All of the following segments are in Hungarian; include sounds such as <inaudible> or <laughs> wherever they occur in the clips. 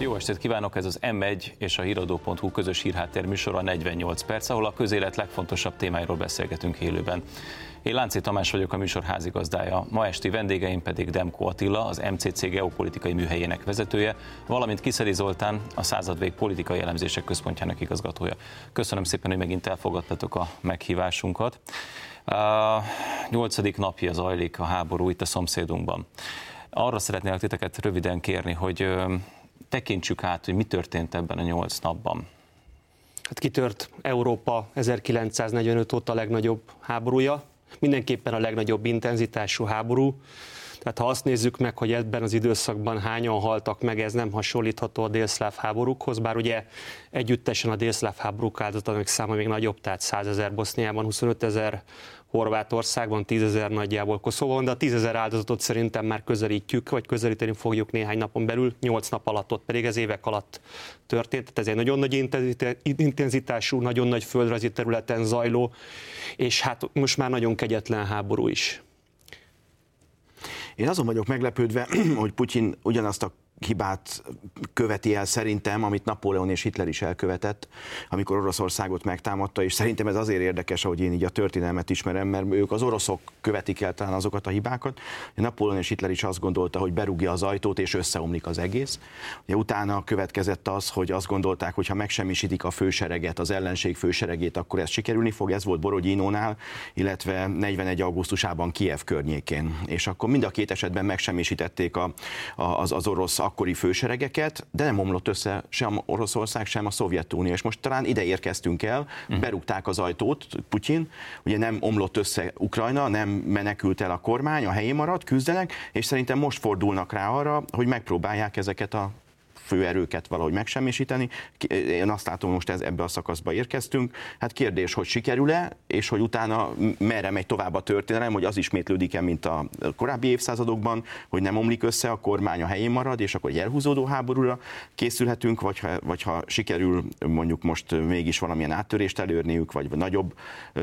Jó estét kívánok, ez az M1 és a híradó.hu közös hírháttér műsora 48 perc, ahol a közélet legfontosabb témáiról beszélgetünk élőben. Én Lánci Tamás vagyok, a műsor házigazdája, ma esti vendégeim pedig Demko Attila, az MCC geopolitikai műhelyének vezetője, valamint Kiszeli Zoltán, a századvég politikai elemzések központjának igazgatója. Köszönöm szépen, hogy megint elfogadtatok a meghívásunkat. Nyolcadik napja zajlik a háború itt a szomszédunkban. Arra szeretnélek titeket röviden kérni, hogy tekintsük át, hogy mi történt ebben a nyolc napban. Hát kitört Európa 1945 óta a legnagyobb háborúja, mindenképpen a legnagyobb intenzitású háború. Tehát ha azt nézzük meg, hogy ebben az időszakban hányan haltak meg, ez nem hasonlítható a délszláv háborúkhoz, bár ugye együttesen a délszláv háborúk áldozatának száma még nagyobb, tehát 100 ezer Boszniában, 25 ezer Horvátországban, 10 ezer nagyjából Koszovon, de a 10 ezer áldozatot szerintem már közelítjük, vagy közelíteni fogjuk néhány napon belül, 8 nap alatt, ott pedig ez évek alatt történt. Tehát ez egy nagyon nagy intenzitású, nagyon nagy földrajzi területen zajló, és hát most már nagyon kegyetlen háború is. Én azon vagyok meglepődve, <clears throat> hogy Putyin ugyanazt a hibát követi el szerintem, amit Napóleon és Hitler is elkövetett, amikor Oroszországot megtámadta, és szerintem ez azért érdekes, hogy én így a történelmet ismerem, mert ők az oroszok követik el talán azokat a hibákat. Napóleon és Hitler is azt gondolta, hogy berúgja az ajtót, és összeomlik az egész. Ugye utána következett az, hogy azt gondolták, hogy ha megsemmisítik a fősereget, az ellenség főseregét, akkor ez sikerülni fog. Ez volt Borodinónál, illetve 41. augusztusában Kiev környékén. És akkor mind a két esetben megsemmisítették a, a, az, az orosz akkori főseregeket, de nem omlott össze sem Oroszország, sem a Szovjetunió. És most talán ide érkeztünk el, uh-huh. berúgták az ajtót, Putyin, ugye nem omlott össze Ukrajna, nem menekült el a kormány, a helyén maradt, küzdenek, és szerintem most fordulnak rá arra, hogy megpróbálják ezeket a főerőket valahogy megsemmisíteni. Én azt látom, most ez, ebbe a szakaszba érkeztünk. Hát kérdés, hogy sikerül-e, és hogy utána merre megy tovább a történelem, hogy az ismétlődik-e, mint a korábbi évszázadokban, hogy nem omlik össze, a kormány a helyén marad, és akkor egy elhúzódó háborúra készülhetünk, vagy ha, vagy ha sikerül mondjuk most mégis valamilyen áttörést elérniük, vagy nagyobb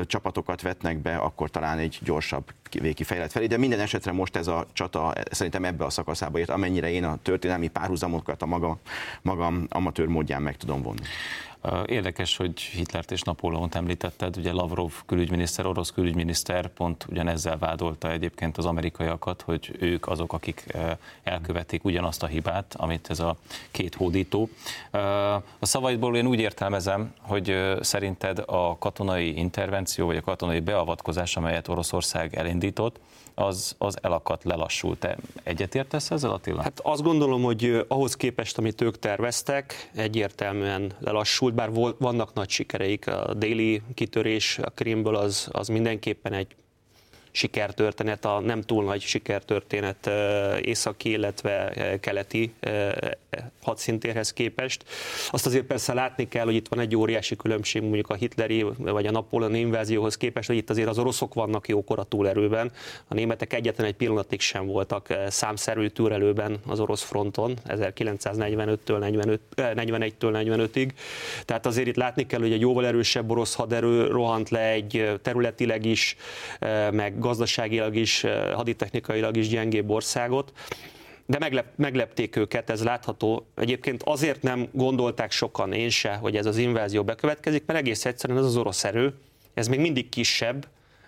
csapatokat vetnek be, akkor talán egy gyorsabb végkifejlet felé, de minden esetre most ez a csata szerintem ebbe a szakaszába ért, amennyire én a történelmi párhuzamokat a maga, magam amatőr módján meg tudom vonni. Érdekes, hogy Hitlert és Napóleont említetted, ugye Lavrov külügyminiszter, orosz külügyminiszter pont ugyanezzel vádolta egyébként az amerikaiakat, hogy ők azok, akik elkövetik ugyanazt a hibát, amit ez a két hódító. A szavaidból én úgy értelmezem, hogy szerinted a katonai intervenció, vagy a katonai beavatkozás, amelyet Oroszország elindított, az, az elakadt, lelassult. Te egyetértesz ezzel, Attila? Hát azt gondolom, hogy ahhoz képest, amit ők terveztek, egyértelműen lelassult, bár vannak nagy sikereik. A déli kitörés a Krimből az, az mindenképpen egy sikertörténet, a nem túl nagy sikertörténet északi, illetve keleti hadszintérhez képest. Azt azért persze látni kell, hogy itt van egy óriási különbség mondjuk a hitleri vagy a Napóleon invázióhoz képest, hogy itt azért az oroszok vannak jókora túlerőben. A németek egyetlen egy pillanatig sem voltak számszerű túlerőben az orosz fronton 1945-től 41-től 45-ig. Tehát azért itt látni kell, hogy egy jóval erősebb orosz haderő rohant le egy területileg is, meg gazdaságilag is, eh, haditechnikailag is gyengébb országot de meglep, meglepték őket, ez látható. Egyébként azért nem gondolták sokan, én se, hogy ez az invázió bekövetkezik, mert egész egyszerűen ez az orosz erő, ez még mindig kisebb,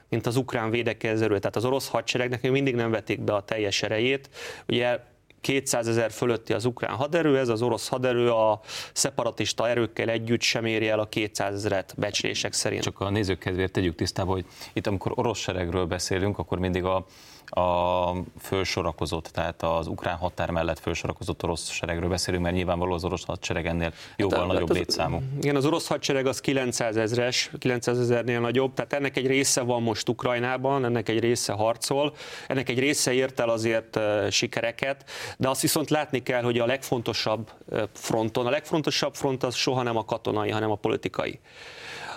mint az ukrán védekező erő. Tehát az orosz hadseregnek még mindig nem vették be a teljes erejét. Ugye 200 ezer fölötti az ukrán haderő, ez az orosz haderő a szeparatista erőkkel együtt sem éri el a 200 ezeret becslések szerint. Csak a nézők kedvéért tegyük tisztába, hogy itt amikor orosz seregről beszélünk, akkor mindig a a fölsorakozott, tehát az ukrán határ mellett fölsorakozott orosz seregről beszélünk, mert nyilvánvaló az orosz hadsereg ennél jóval hát, nagyobb hát létszámú. Igen, az orosz hadsereg az 900 ezres, 900 ezernél nagyobb, tehát ennek egy része van most Ukrajnában, ennek egy része harcol, ennek egy része ért el azért sikereket, de azt viszont látni kell, hogy a legfontosabb fronton, a legfontosabb front az soha nem a katonai, hanem a politikai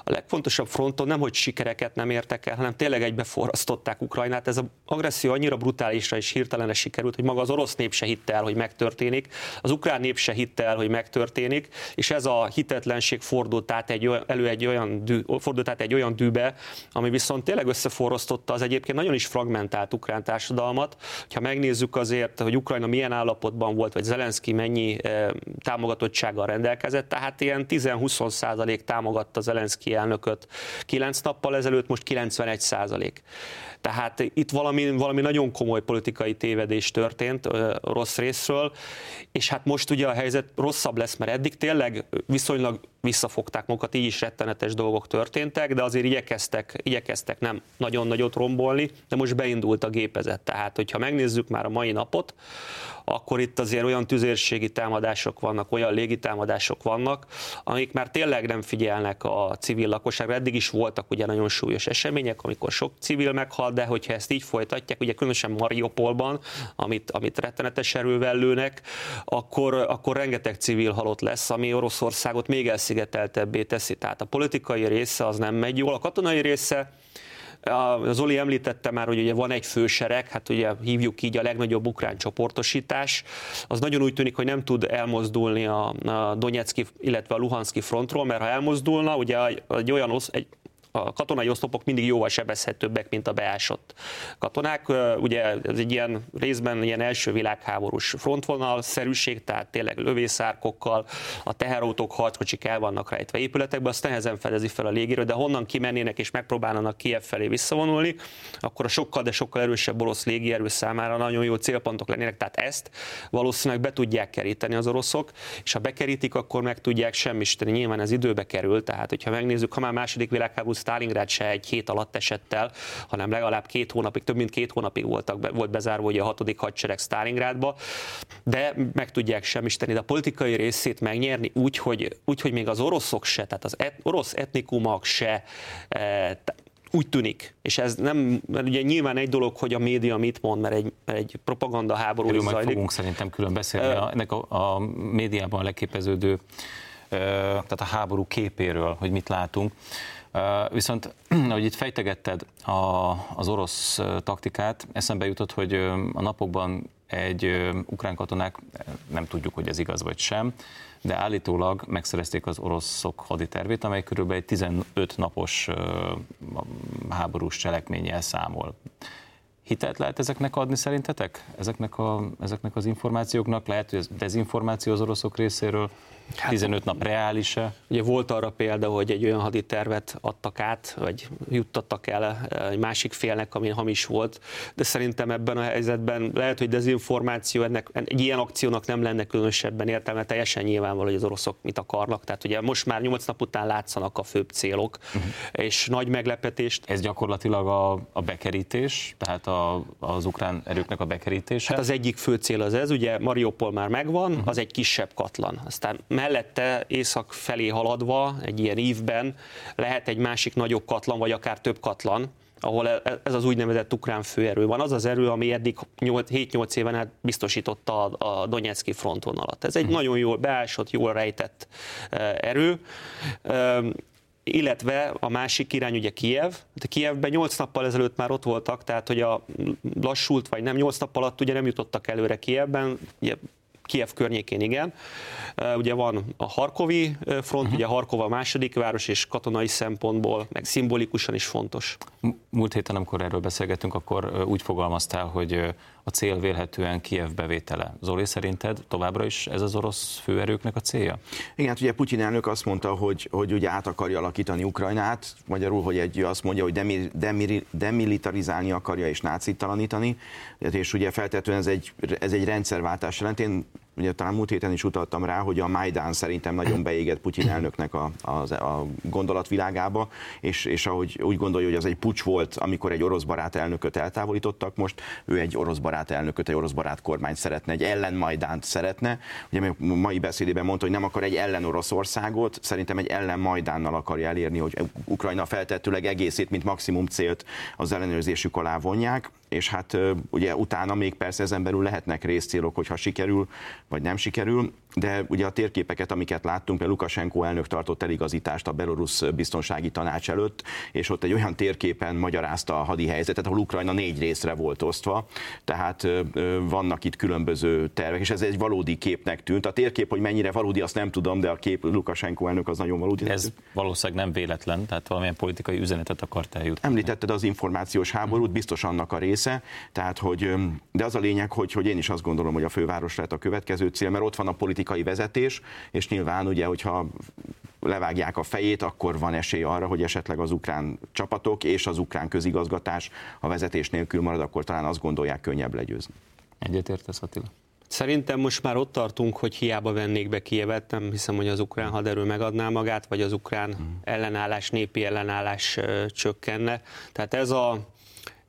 a legfontosabb fronton nem, hogy sikereket nem értek el, hanem tényleg egybeforrasztották Ukrajnát. Ez az agresszió annyira brutálisra és hirtelenre sikerült, hogy maga az orosz nép se hitte el, hogy megtörténik, az ukrán nép se hitte el, hogy megtörténik, és ez a hitetlenség fordult át egy, elő egy olyan, dű, fordult át egy olyan dűbe, ami viszont tényleg összeforrasztotta az egyébként nagyon is fragmentált ukrán társadalmat. Ha megnézzük azért, hogy Ukrajna milyen állapotban volt, vagy Zelenszky mennyi eh, támogatottsággal rendelkezett, tehát ilyen 10-20 százalék támogatta Zelenszky elnököt 9 nappal ezelőtt, most 91 százalék. Tehát itt valami, valami nagyon komoly politikai tévedés történt rossz részről, és hát most ugye a helyzet rosszabb lesz, mert eddig tényleg viszonylag visszafogták magukat, így is rettenetes dolgok történtek, de azért igyekeztek, igyekeztek nem nagyon nagyot rombolni, de most beindult a gépezet. Tehát, hogyha megnézzük már a mai napot, akkor itt azért olyan tüzérségi támadások vannak, olyan légitámadások vannak, amik már tényleg nem figyelnek a civil lakosságra. Eddig is voltak ugye nagyon súlyos események, amikor sok civil meghal, de hogyha ezt így folytatják, ugye különösen Mariupolban, amit, amit rettenetes erővel lőnek, akkor, akkor rengeteg civil halott lesz, ami Oroszországot még elszigeteltebbé teszi. Tehát a politikai része az nem megy jól, a katonai része az Zoli említette már, hogy ugye van egy fősereg, hát ugye hívjuk így a legnagyobb ukrán csoportosítás, az nagyon úgy tűnik, hogy nem tud elmozdulni a, a Donetszki, illetve a Luhanszki frontról, mert ha elmozdulna, ugye egy olyan, egy a katonai oszlopok mindig jóval sebezhetőbbek, mint a beásott katonák. Ugye ez egy ilyen részben ilyen első világháborús frontvonal szerűség, tehát tényleg lövészárkokkal, a teherautók, harckocsik el vannak rejtve épületekbe, azt nehezen fedezi fel a légierő, de honnan kimennének és megpróbálnának Kiev felé visszavonulni, akkor a sokkal, de sokkal erősebb orosz légierő számára nagyon jó célpontok lennének, tehát ezt valószínűleg be tudják keríteni az oroszok, és ha bekerítik, akkor meg tudják semmisíteni. Nyilván ez időbe kerül, tehát hogyha megnézzük, ha már második világháború Stalingrad se egy hét alatt esett el, hanem legalább két hónapig, több mint két hónapig voltak, volt bezárva ugye a hatodik hadsereg Stalingrádba, de meg tudják semmisíteni, de a politikai részét megnyerni úgy, hogy, úgy, hogy még az oroszok se, tehát az et, orosz etnikumok se e, úgy tűnik, és ez nem, mert ugye nyilván egy dolog, hogy a média mit mond, mert egy, mert egy propaganda háború Erről zajlik. fogunk szerintem külön beszélni. Uh, ennek a, a médiában leképeződő, tehát a háború képéről, hogy mit látunk. Viszont, <clears throat> ahogy itt fejtegetted a, az orosz taktikát, eszembe jutott, hogy a napokban egy ukrán katonák, nem tudjuk, hogy ez igaz vagy sem, de állítólag megszerezték az oroszok haditervét, amely körülbelül egy 15 napos háborús cselekménnyel számol. Hitelt lehet ezeknek adni szerintetek? Ezeknek, a, ezeknek az információknak? Lehet, hogy ez dezinformáció az oroszok részéről? 15 hát, nap reális-e? Ugye volt arra példa, hogy egy olyan haditervet adtak át, vagy juttattak el eh, egy másik félnek, ami hamis volt, de szerintem ebben a helyzetben lehet, hogy dezinformáció, ennek, egy ilyen akciónak nem lenne különösebben értelme, teljesen nyilvánvaló, hogy az oroszok mit akarnak. Tehát ugye most már 8 nap után látszanak a főbb célok, uh-huh. és nagy meglepetést. Ez gyakorlatilag a, a bekerítés, tehát a, az ukrán erőknek a bekerítése? Hát az egyik fő cél az ez, ugye Mariupol már megvan, uh-huh. az egy kisebb katlan. Aztán mellette észak felé haladva, egy ilyen ívben lehet egy másik nagyobb katlan, vagy akár több katlan, ahol e- e- ez az úgynevezett ukrán főerő van. Az az erő, ami eddig 7-8 éven át biztosította a Donetszki frontvonalat. Ez egy hmm. nagyon jól beásott, jól rejtett e, erő illetve a másik irány ugye Kiev, de Kievben 8 nappal ezelőtt már ott voltak, tehát hogy a lassult vagy nem 8 nap alatt ugye nem jutottak előre Kievben, ugye Kiev környékén igen. Ugye van a Harkovi front, uh-huh. ugye Harkov a második város, és katonai szempontból, meg szimbolikusan is fontos. Múlt héten, amikor erről beszélgettünk, akkor úgy fogalmaztál, hogy a cél vélhetően Kiev bevétele. Zoli, szerinted továbbra is ez az orosz főerőknek a célja? Igen, hát ugye Putyin elnök azt mondta, hogy, hogy ugye át akarja alakítani Ukrajnát, magyarul, hogy egy azt mondja, hogy demir, demir, demilitarizálni akarja és nácitalanítani, és ugye feltétlenül ez egy, ez egy rendszerváltás jelent. Én ugye talán múlt héten is utaltam rá, hogy a Majdán szerintem nagyon beégett Putyin elnöknek a, a, a gondolatvilágába, és, és ahogy úgy gondolja, hogy az egy pucs volt, amikor egy orosz barát elnököt eltávolítottak, most ő egy orosz barát elnököt, egy orosz barát kormányt szeretne, egy ellen Majdánt szeretne. Ugye mai beszédében mondta, hogy nem akar egy ellen Oroszországot, szerintem egy ellen Majdánnal akarja elérni, hogy Ukrajna feltettőleg egészét, mint maximum célt az ellenőrzésük alá vonják és hát ugye utána még persze ezen belül lehetnek részcélok, hogyha sikerül, vagy nem sikerül, de ugye a térképeket, amiket láttunk, mert Lukasenko elnök tartott eligazítást a belorusz biztonsági tanács előtt, és ott egy olyan térképen magyarázta a hadi helyzetet, ahol Ukrajna négy részre volt osztva, tehát vannak itt különböző tervek, és ez egy valódi képnek tűnt. A térkép, hogy mennyire valódi, azt nem tudom, de a kép Lukasenko elnök az nagyon valódi. Ez valószínűleg nem véletlen, tehát valamilyen politikai üzenetet akart eljutni. Említetted az információs háborút, biztos annak a része, tehát hogy, de az a lényeg, hogy, hogy én is azt gondolom, hogy a főváros lehet a következő cél, mert ott van a politikai vezetés, és nyilván ugye, hogyha levágják a fejét, akkor van esély arra, hogy esetleg az ukrán csapatok és az ukrán közigazgatás a vezetés nélkül marad, akkor talán azt gondolják könnyebb legyőzni. Egyetértesz Attila? Szerintem most már ott tartunk, hogy hiába vennék be Kievet, nem hiszem, hogy az ukrán haderő megadná magát, vagy az ukrán ellenállás, népi ellenállás csökkenne. Tehát ez a,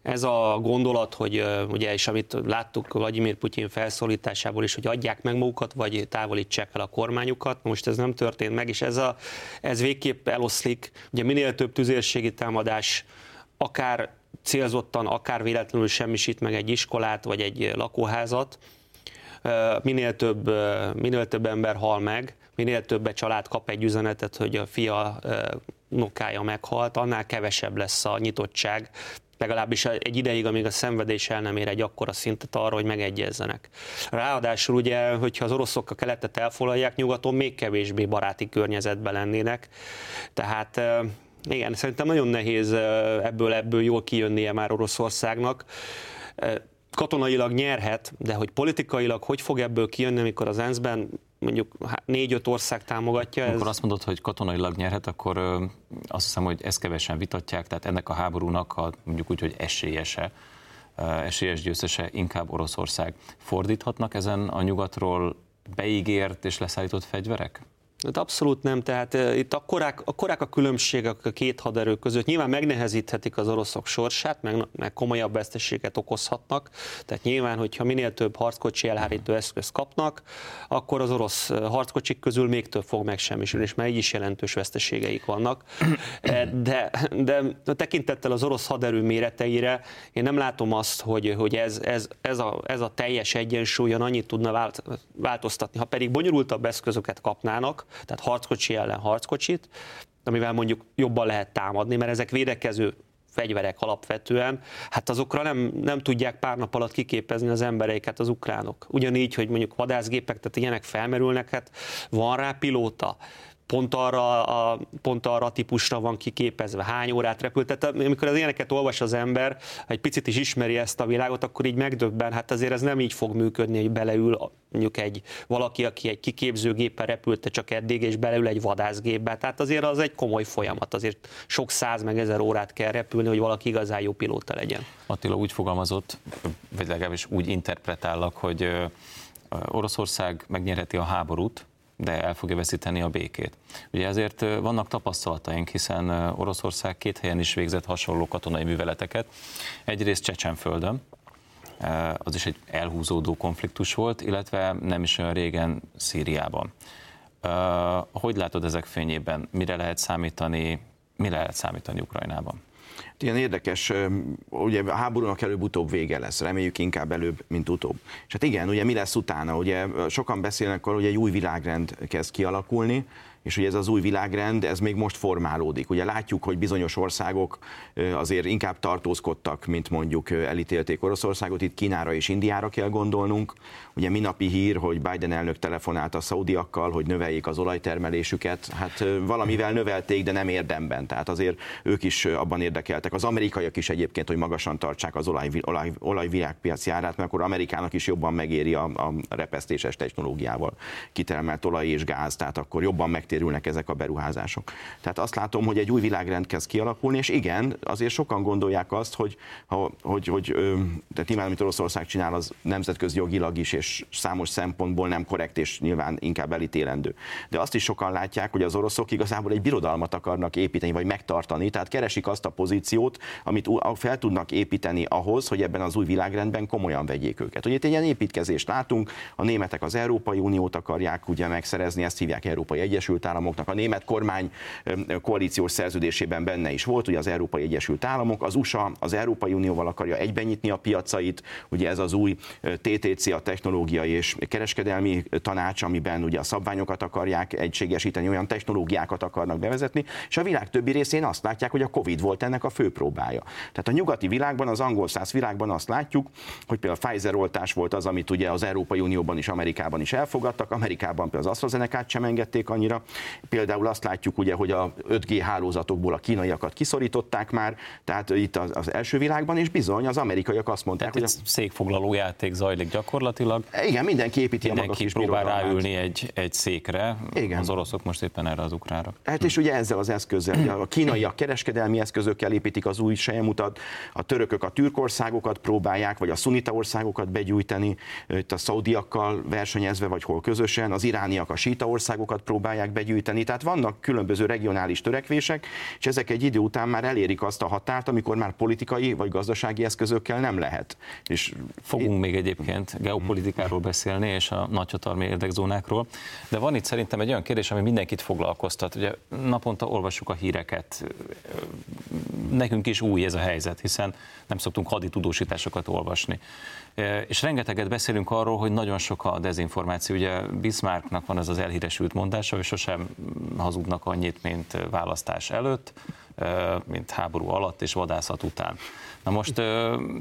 ez a gondolat, hogy ugye, és amit láttuk Vladimir Putyin felszólításából is, hogy adják meg magukat, vagy távolítsák el a kormányukat, most ez nem történt meg, és ez, a, ez végképp eloszlik. Ugye minél több tüzérségi támadás, akár célzottan, akár véletlenül semmisít meg egy iskolát, vagy egy lakóházat, minél több, minél több ember hal meg, minél több család kap egy üzenetet, hogy a fia unokája meghalt, annál kevesebb lesz a nyitottság, legalábbis egy ideig, amíg a szenvedés el nem ér egy akkora szintet arra, hogy megegyezzenek. Ráadásul ugye, hogyha az oroszok a keletet elfoglalják, nyugaton még kevésbé baráti környezetben lennének. Tehát igen, szerintem nagyon nehéz ebből, ebből jól kijönnie már Oroszországnak katonailag nyerhet, de hogy politikailag hogy fog ebből kijönni, amikor az ENSZ-ben mondjuk négy-öt ország támogatja. Amikor ez... azt mondod, hogy katonailag nyerhet, akkor azt hiszem, hogy ezt kevesen vitatják, tehát ennek a háborúnak a, mondjuk úgy, hogy esélyese, esélyes győztese inkább Oroszország. Fordíthatnak ezen a nyugatról beígért és leszállított fegyverek? Hát abszolút nem, tehát itt akkorák, akkorák a különbségek a két haderő között. Nyilván megnehezíthetik az oroszok sorsát, meg, meg komolyabb veszteséget okozhatnak. Tehát nyilván, hogyha minél több harckocsi elhárító eszközt kapnak, akkor az orosz harckocsik közül még több fog megsemmisülni, és már így is jelentős veszteségeik vannak. <clears throat> De, de a tekintettel az orosz haderő méreteire én nem látom azt, hogy, hogy ez, ez, ez, a, ez a teljes egyensúlyon annyit tudna vált, változtatni. Ha pedig bonyolultabb eszközöket kapnának, tehát harckocsi ellen harckocsit, amivel mondjuk jobban lehet támadni, mert ezek védekező fegyverek alapvetően, hát azokra nem, nem tudják pár nap alatt kiképezni az embereiket az ukránok. Ugyanígy, hogy mondjuk vadászgépek, tehát ilyenek felmerülnek, hát van rá pilóta, pont arra, a, pont arra a típusra van kiképezve, hány órát repült. Tehát amikor az ilyeneket olvas az ember, egy picit is ismeri ezt a világot, akkor így megdöbben, hát azért ez nem így fog működni, hogy beleül mondjuk egy valaki, aki egy kiképzőgéppel repülte csak eddig, és beleül egy vadászgépbe. Tehát azért az egy komoly folyamat, azért sok száz meg ezer órát kell repülni, hogy valaki igazán jó pilóta legyen. Attila úgy fogalmazott, vagy legalábbis úgy interpretállak, hogy Oroszország megnyerheti a háborút, de el fogja veszíteni a békét. Ugye ezért vannak tapasztalataink, hiszen Oroszország két helyen is végzett hasonló katonai műveleteket. Egyrészt Csecsenföldön, az is egy elhúzódó konfliktus volt, illetve nem is olyan régen Szíriában. Hogy látod ezek fényében? Mire lehet számítani, mi lehet számítani Ukrajnában? Ilyen érdekes, ugye a háborúnak előbb-utóbb vége lesz, reméljük inkább előbb, mint utóbb. És hát igen, ugye mi lesz utána? Ugye sokan beszélnek arról, hogy egy új világrend kezd kialakulni, és ugye ez az új világrend, ez még most formálódik. Ugye látjuk, hogy bizonyos országok azért inkább tartózkodtak, mint mondjuk elítélték Oroszországot, itt Kínára és Indiára kell gondolnunk. Ugye minapi hír, hogy Biden elnök telefonált a szaudiakkal, hogy növeljék az olajtermelésüket. Hát valamivel növelték, de nem érdemben. Tehát azért ők is abban érdekeltek. Az amerikaiak is egyébként, hogy magasan tartsák az olaj, olaj, olajvilágpiaci árát, mert akkor Amerikának is jobban megéri a, a repesztéses technológiával kitermelt olaj és gáz, tehát akkor jobban megtérülnek ezek a beruházások. Tehát azt látom, hogy egy új világrend kezd kialakulni, és igen, azért sokan gondolják azt, hogy, hogy, hogy, hogy tehát nyilván, amit Oroszország csinál, az nemzetközi jogilag is, és számos szempontból nem korrekt, és nyilván inkább elítélendő. De azt is sokan látják, hogy az oroszok igazából egy birodalmat akarnak építeni, vagy megtartani, tehát keresik azt a pozíciót, amit fel tudnak építeni ahhoz, hogy ebben az új világrendben komolyan vegyék őket. Ugye itt egy ilyen építkezést látunk, a németek az Európai Uniót akarják ugye megszerezni, ezt hívják Európai Egyesült Államoknak, a német kormány koalíciós szerződésében benne is volt, ugye az Európai Egyesült Államok, az USA az Európai Unióval akarja egybenyitni a piacait, ugye ez az új TTC, a Technológiai és Kereskedelmi Tanács, amiben ugye a szabványokat akarják egységesíteni, olyan technológiákat akarnak bevezetni, és a világ többi részén azt látják, hogy a Covid volt ennek a fő próbája. Tehát a nyugati világban, az angol száz világban azt látjuk, hogy például a Pfizer oltás volt az, amit ugye az Európai Unióban is, Amerikában is elfogadtak, Amerikában például az AstraZeneca-t sem engedték annyira. Például azt látjuk ugye, hogy a 5G hálózatokból a kínaiakat kiszorították már, tehát itt az, az első világban, és bizony az amerikaiak azt mondták, tehát hogy a... székfoglaló játék zajlik gyakorlatilag. Igen, mindenki építi mindenki a maga kis próbál ráülni egy, egy székre, Igen. az oroszok most éppen erre az ukrára. Hát és ugye ezzel az eszközzel, a kínaiak kereskedelmi eszközökkel építik az új sejmutat, a törökök a türkországokat próbálják, vagy a szunita országokat begyújtani, itt a szaudiakkal versenyezve, vagy hol közösen, az irániak a síta országokat próbálják begyűjteni, tehát vannak különböző regionális törekvések, és ezek egy idő után már elérik azt a határt, amikor már politikai vagy gazdasági eszközökkel nem lehet. És Fogunk én... még egyébként geopolitikáról beszélni, és a nagyhatalmi érdekzónákról, de van itt szerintem egy olyan kérdés, ami mindenkit foglalkoztat. Ugye naponta olvassuk a híreket, nekünk is új ez a helyzet, hiszen nem szoktunk haditudósításokat olvasni. És rengeteget beszélünk arról, hogy nagyon sok a dezinformáció. Ugye Bismarcknak van ez az elhíresült mondása, hogy sosem hazudnak annyit, mint választás előtt, mint háború alatt és vadászat után. Na most,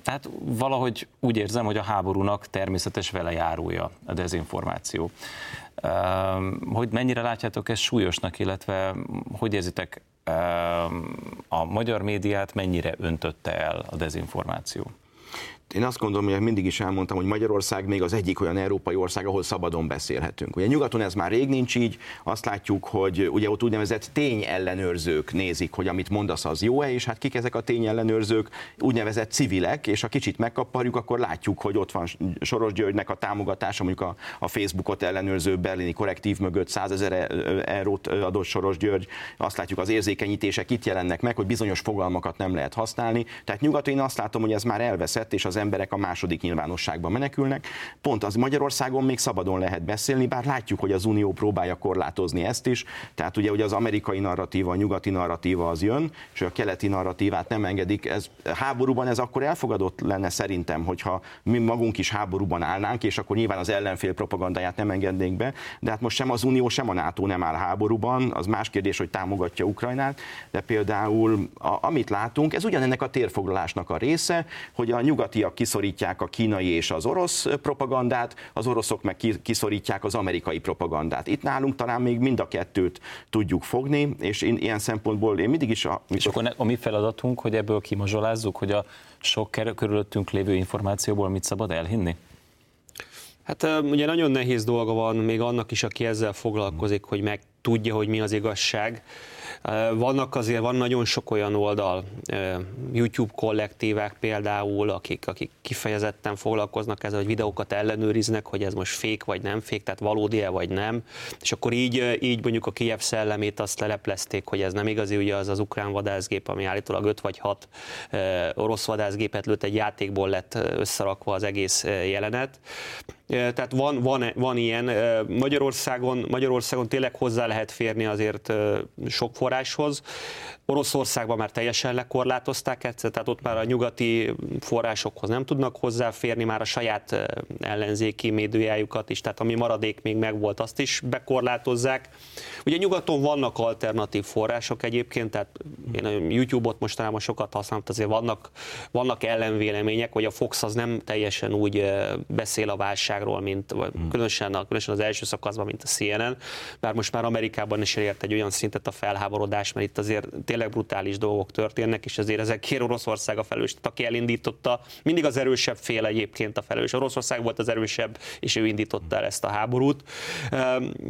tehát valahogy úgy érzem, hogy a háborúnak természetes velejárója a dezinformáció. Hogy mennyire látjátok ezt súlyosnak, illetve hogy érzitek a magyar médiát mennyire öntötte el a dezinformáció? Én azt gondolom, hogy mindig is elmondtam, hogy Magyarország még az egyik olyan európai ország, ahol szabadon beszélhetünk. Ugye nyugaton ez már rég nincs így, azt látjuk, hogy ugye ott úgynevezett tényellenőrzők nézik, hogy amit mondasz, az jó-e, és hát kik ezek a tényellenőrzők, úgynevezett civilek, és ha kicsit megkaparjuk, akkor látjuk, hogy ott van Soros Györgynek a támogatása, mondjuk a, a Facebookot ellenőrző berlini korrektív mögött 100 ezer eurót adott Soros György, azt látjuk az érzékenyítések itt jelennek meg, hogy bizonyos fogalmakat nem lehet használni. Tehát nyugaton én azt látom, hogy ez már elveszett, és az emberek a második nyilvánosságban menekülnek. Pont az Magyarországon még szabadon lehet beszélni, bár látjuk, hogy az Unió próbálja korlátozni ezt is. Tehát ugye, ugye az amerikai narratíva, a nyugati narratíva az jön, és a keleti narratívát nem engedik. Ez háborúban ez akkor elfogadott lenne szerintem, hogyha mi magunk is háborúban állnánk, és akkor nyilván az ellenfél propagandáját nem engednénk be, de hát most sem az Unió, sem a NATO nem áll háborúban, az más kérdés, hogy támogatja Ukrajnát, de például a, amit látunk, ez ugyanennek a térfoglalásnak a része, hogy a nyugatiak kiszorítják a kínai és az orosz propagandát, az oroszok meg kiszorítják az amerikai propagandát. Itt nálunk talán még mind a kettőt tudjuk fogni, és én ilyen szempontból én mindig is... A, és akkor a mi feladatunk, hogy ebből kimazsolázzuk, hogy a sok körülöttünk lévő információból mit szabad elhinni? Hát ugye nagyon nehéz dolga van még annak is, aki ezzel foglalkozik, hogy meg tudja, hogy mi az igazság. Vannak azért, van nagyon sok olyan oldal, YouTube kollektívák például, akik, akik kifejezetten foglalkoznak ezzel, hogy videókat ellenőriznek, hogy ez most fék vagy nem fék, tehát valódi-e vagy nem, és akkor így, így mondjuk a Kiev szellemét azt leleplezték, hogy ez nem igazi, ugye az az ukrán vadászgép, ami állítólag 5 vagy 6 orosz vadászgépet lőtt, egy játékból lett összerakva az egész jelenet. Tehát van, van, van ilyen. Magyarországon, Magyarországon tényleg hozzá lehet férni azért sok forráshoz. Oroszországban már teljesen lekorlátozták ezt, tehát ott már a nyugati forrásokhoz nem tudnak hozzáférni, már a saját ellenzéki médiájukat is, tehát ami maradék még megvolt, azt is bekorlátozzák. Ugye nyugaton vannak alternatív források egyébként, tehát én a YouTube-ot mostanában sokat használtam, azért vannak, vannak ellenvélemények, hogy a Fox az nem teljesen úgy beszél a válságról, mint hmm. különösen, a, különösen az első szakaszban, mint a CNN, bár most már Amerikában is elért egy olyan szintet a felháborodás, mert itt azért tényleg brutális dolgok történnek, és azért ezekért Oroszország a felelős, tehát aki elindította, mindig az erősebb fél egyébként a felelős. Oroszország volt az erősebb, és ő indította el ezt a háborút.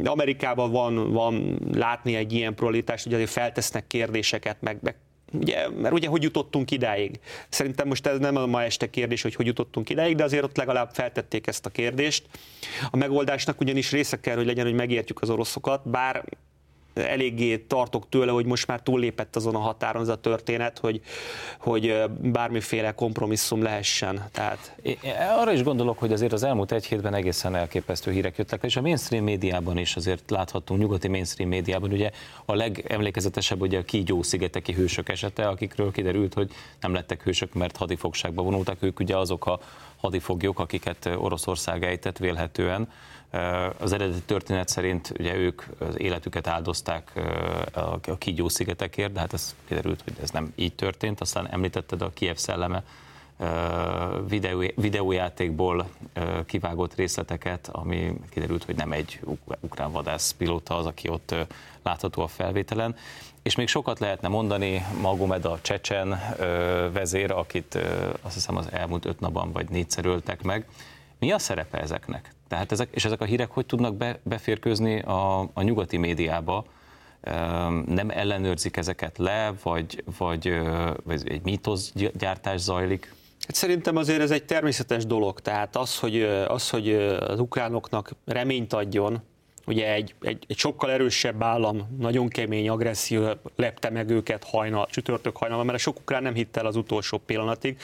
Amerikában van, van látni egy ilyen problémást, hogy azért feltesznek kérdéseket, meg, meg Ugye, mert ugye hogy jutottunk idáig? Szerintem most ez nem a ma este kérdés, hogy hogy jutottunk idáig, de azért ott legalább feltették ezt a kérdést. A megoldásnak ugyanis része kell, hogy legyen, hogy megértjük az oroszokat, bár eléggé tartok tőle, hogy most már túllépett azon a határon ez a történet, hogy, hogy bármiféle kompromisszum lehessen. Tehát... Én arra is gondolok, hogy azért az elmúlt egy hétben egészen elképesztő hírek jöttek, és a mainstream médiában is azért láthatunk, nyugati mainstream médiában ugye a legemlékezetesebb ugye a Kígyó szigeteki hősök esete, akikről kiderült, hogy nem lettek hősök, mert hadifogságba vonultak, ők ugye azok a hadifoglyok, akiket Oroszország ejtett vélhetően. Az eredeti történet szerint ugye ők az életüket áldozták a Kígyó szigetekért, de hát ez kiderült, hogy ez nem így történt. Aztán említetted a Kiev szelleme videó, videójátékból kivágott részleteket, ami kiderült, hogy nem egy ukrán vadászpilóta az, aki ott látható a felvételen. És még sokat lehetne mondani, Magomed a csecsen vezér, akit azt hiszem az elmúlt öt napban vagy négyszer öltek meg. Mi a szerepe ezeknek? Tehát ezek, és ezek a hírek hogy tudnak be, beférkőzni a, a nyugati médiába? Nem ellenőrzik ezeket le, vagy, vagy, vagy egy mítoszgyártás zajlik? Hát szerintem azért ez egy természetes dolog, tehát az, hogy, az, hogy az ukránoknak reményt adjon, ugye egy, egy, egy sokkal erősebb állam, nagyon kemény, agresszió lepte meg őket hajnal, csütörtök hajnalban, mert sok ukrán nem hitt el az utolsó pillanatig.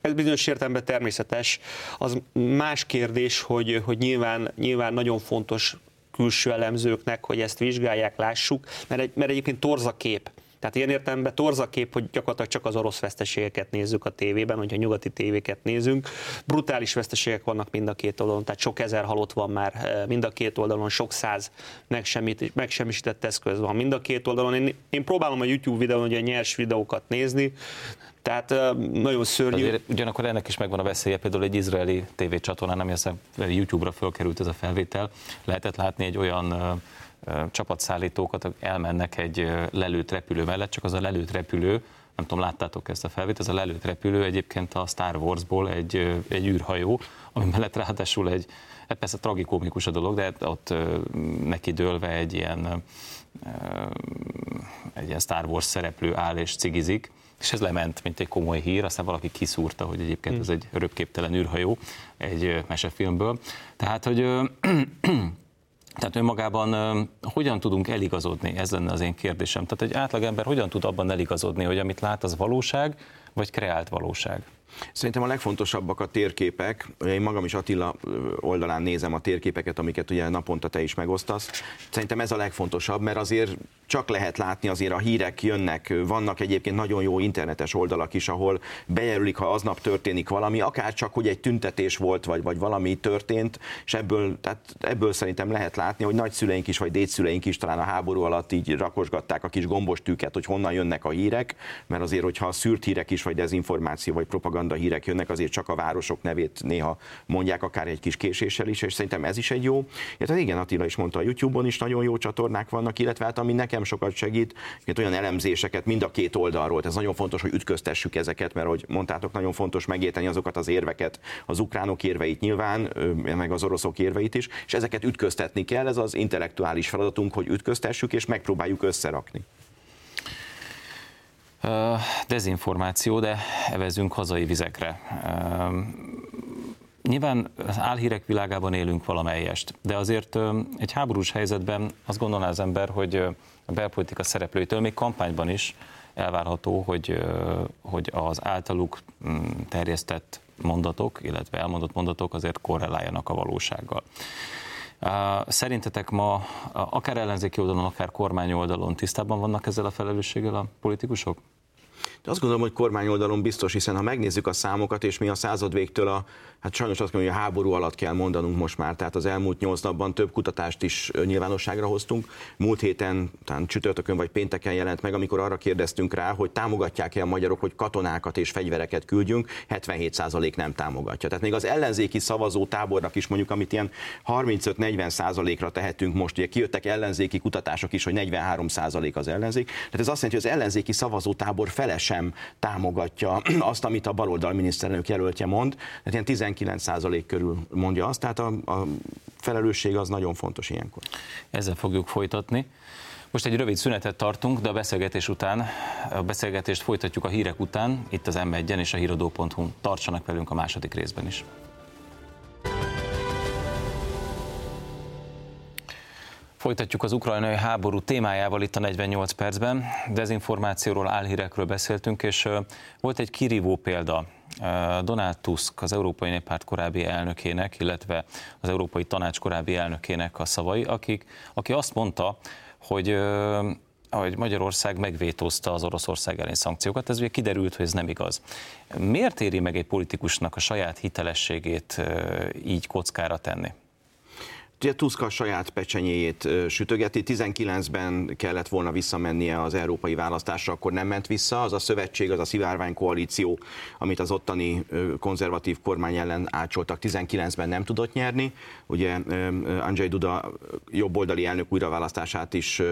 Ez bizonyos értelemben természetes. Az más kérdés, hogy, hogy nyilván, nyilván nagyon fontos külső elemzőknek, hogy ezt vizsgálják, lássuk, mert, egy, mert egyébként torza kép tehát ilyen értelemben torza kép, hogy gyakorlatilag csak az orosz veszteségeket nézzük a tévében, hogyha nyugati tévéket nézünk. Brutális veszteségek vannak mind a két oldalon, tehát sok ezer halott van már eh, mind a két oldalon, sok száz megsemmisített eszköz van mind a két oldalon. Én, én próbálom a YouTube videón ugye nyers videókat nézni, tehát eh, nagyon szörnyű. Azért, ugyanakkor ennek is megvan a veszélye, például egy izraeli tévécsatornán, nem hiszem, YouTube-ra fölkerült ez a felvétel, lehetett látni egy olyan csapatszállítókat elmennek egy lelőtt repülő mellett, csak az a lelőtt repülő, nem tudom, láttátok ezt a felvét, ez a lelőtt repülő egyébként a Star Warsból egy, egy űrhajó, ami mellett ráadásul egy, hát persze tragikomikus a dolog, de ott neki dőlve egy ilyen, egy ilyen Star Wars szereplő áll és cigizik, és ez lement, mint egy komoly hír, aztán valaki kiszúrta, hogy egyébként hmm. ez egy röpképtelen űrhajó egy mesefilmből. Tehát, hogy <clears throat> tehát önmagában hogyan tudunk eligazodni? Ez lenne az én kérdésem. Tehát egy átlagember hogyan tud abban eligazodni, hogy amit lát, az valóság, vagy kreált valóság? Szerintem a legfontosabbak a térképek. Én magam is Attila oldalán nézem a térképeket, amiket ugye naponta te is megosztasz. Szerintem ez a legfontosabb, mert azért csak lehet látni, azért a hírek jönnek, vannak egyébként nagyon jó internetes oldalak is, ahol bejelölik, ha aznap történik valami, akár csak, hogy egy tüntetés volt, vagy, vagy valami történt, és ebből, tehát ebből szerintem lehet látni, hogy nagyszüleink is, vagy dédszüleink is talán a háború alatt így rakosgatták a kis gombos tűket, hogy honnan jönnek a hírek, mert azért, hogyha a szűrt hírek is, vagy dezinformáció, vagy propaganda hírek jönnek, azért csak a városok nevét néha mondják, akár egy kis késéssel is, és szerintem ez is egy jó. Illetve igen, Attila is mondta, a YouTube-on is nagyon jó csatornák vannak, illetve hát ami nekem sokat segít, olyan elemzéseket mind a két oldalról. Ez nagyon fontos, hogy ütköztessük ezeket, mert hogy mondtátok, nagyon fontos megérteni azokat az érveket, az ukránok érveit nyilván, meg az oroszok érveit is, és ezeket ütköztetni kell, ez az intellektuális feladatunk, hogy ütköztessük és megpróbáljuk összerakni. Dezinformáció, de evezünk hazai vizekre. Nyilván álhírek világában élünk valamelyest, de azért egy háborús helyzetben azt gondolná az ember, hogy a belpolitika szereplőitől még kampányban is elvárható, hogy, hogy az általuk mm, terjesztett mondatok, illetve elmondott mondatok azért korreláljanak a valósággal. Szerintetek ma akár ellenzéki oldalon, akár kormány oldalon tisztában vannak ezzel a felelősséggel a politikusok? De azt gondolom, hogy kormányoldalon biztos, hiszen ha megnézzük a számokat, és mi a század végtől a, hát sajnos azt mondom, hogy a háború alatt kell mondanunk most már, tehát az elmúlt nyolc napban több kutatást is nyilvánosságra hoztunk. Múlt héten, talán csütörtökön vagy pénteken jelent meg, amikor arra kérdeztünk rá, hogy támogatják-e a magyarok, hogy katonákat és fegyvereket küldjünk, 77% nem támogatja. Tehát még az ellenzéki szavazó tábornak is mondjuk, amit ilyen 35-40%-ra tehetünk most, ugye kijöttek ellenzéki kutatások is, hogy 43% az ellenzék. Tehát ez azt jelenti, hogy az ellenzéki szavazó tábor feles sem támogatja <clears throat> azt, amit a baloldal miniszterelnök jelöltje mond, tehát ilyen 19% körül mondja azt, tehát a, a felelősség az nagyon fontos ilyenkor. Ezzel fogjuk folytatni. Most egy rövid szünetet tartunk, de a beszélgetés után, a beszélgetést folytatjuk a hírek után, itt az m és a híradó.hu. Tartsanak velünk a második részben is. Folytatjuk az ukrajnai háború témájával itt a 48 percben. Dezinformációról, álhírekről beszéltünk, és volt egy kirívó példa. Donald Tusk, az Európai Néppárt korábbi elnökének, illetve az Európai Tanács korábbi elnökének a szavai, akik, aki azt mondta, hogy hogy Magyarország megvétózta az Oroszország elleni szankciókat, ez ugye kiderült, hogy ez nem igaz. Miért éri meg egy politikusnak a saját hitelességét így kockára tenni? Tusk a saját pecsenyéjét sütögeti. 19-ben kellett volna visszamennie az európai választásra, akkor nem ment vissza. Az a szövetség, az a szivárvány koalíció, amit az ottani konzervatív kormány ellen ácsoltak, 19-ben nem tudott nyerni. Ugye Andrzej Duda jobboldali elnök újraválasztását is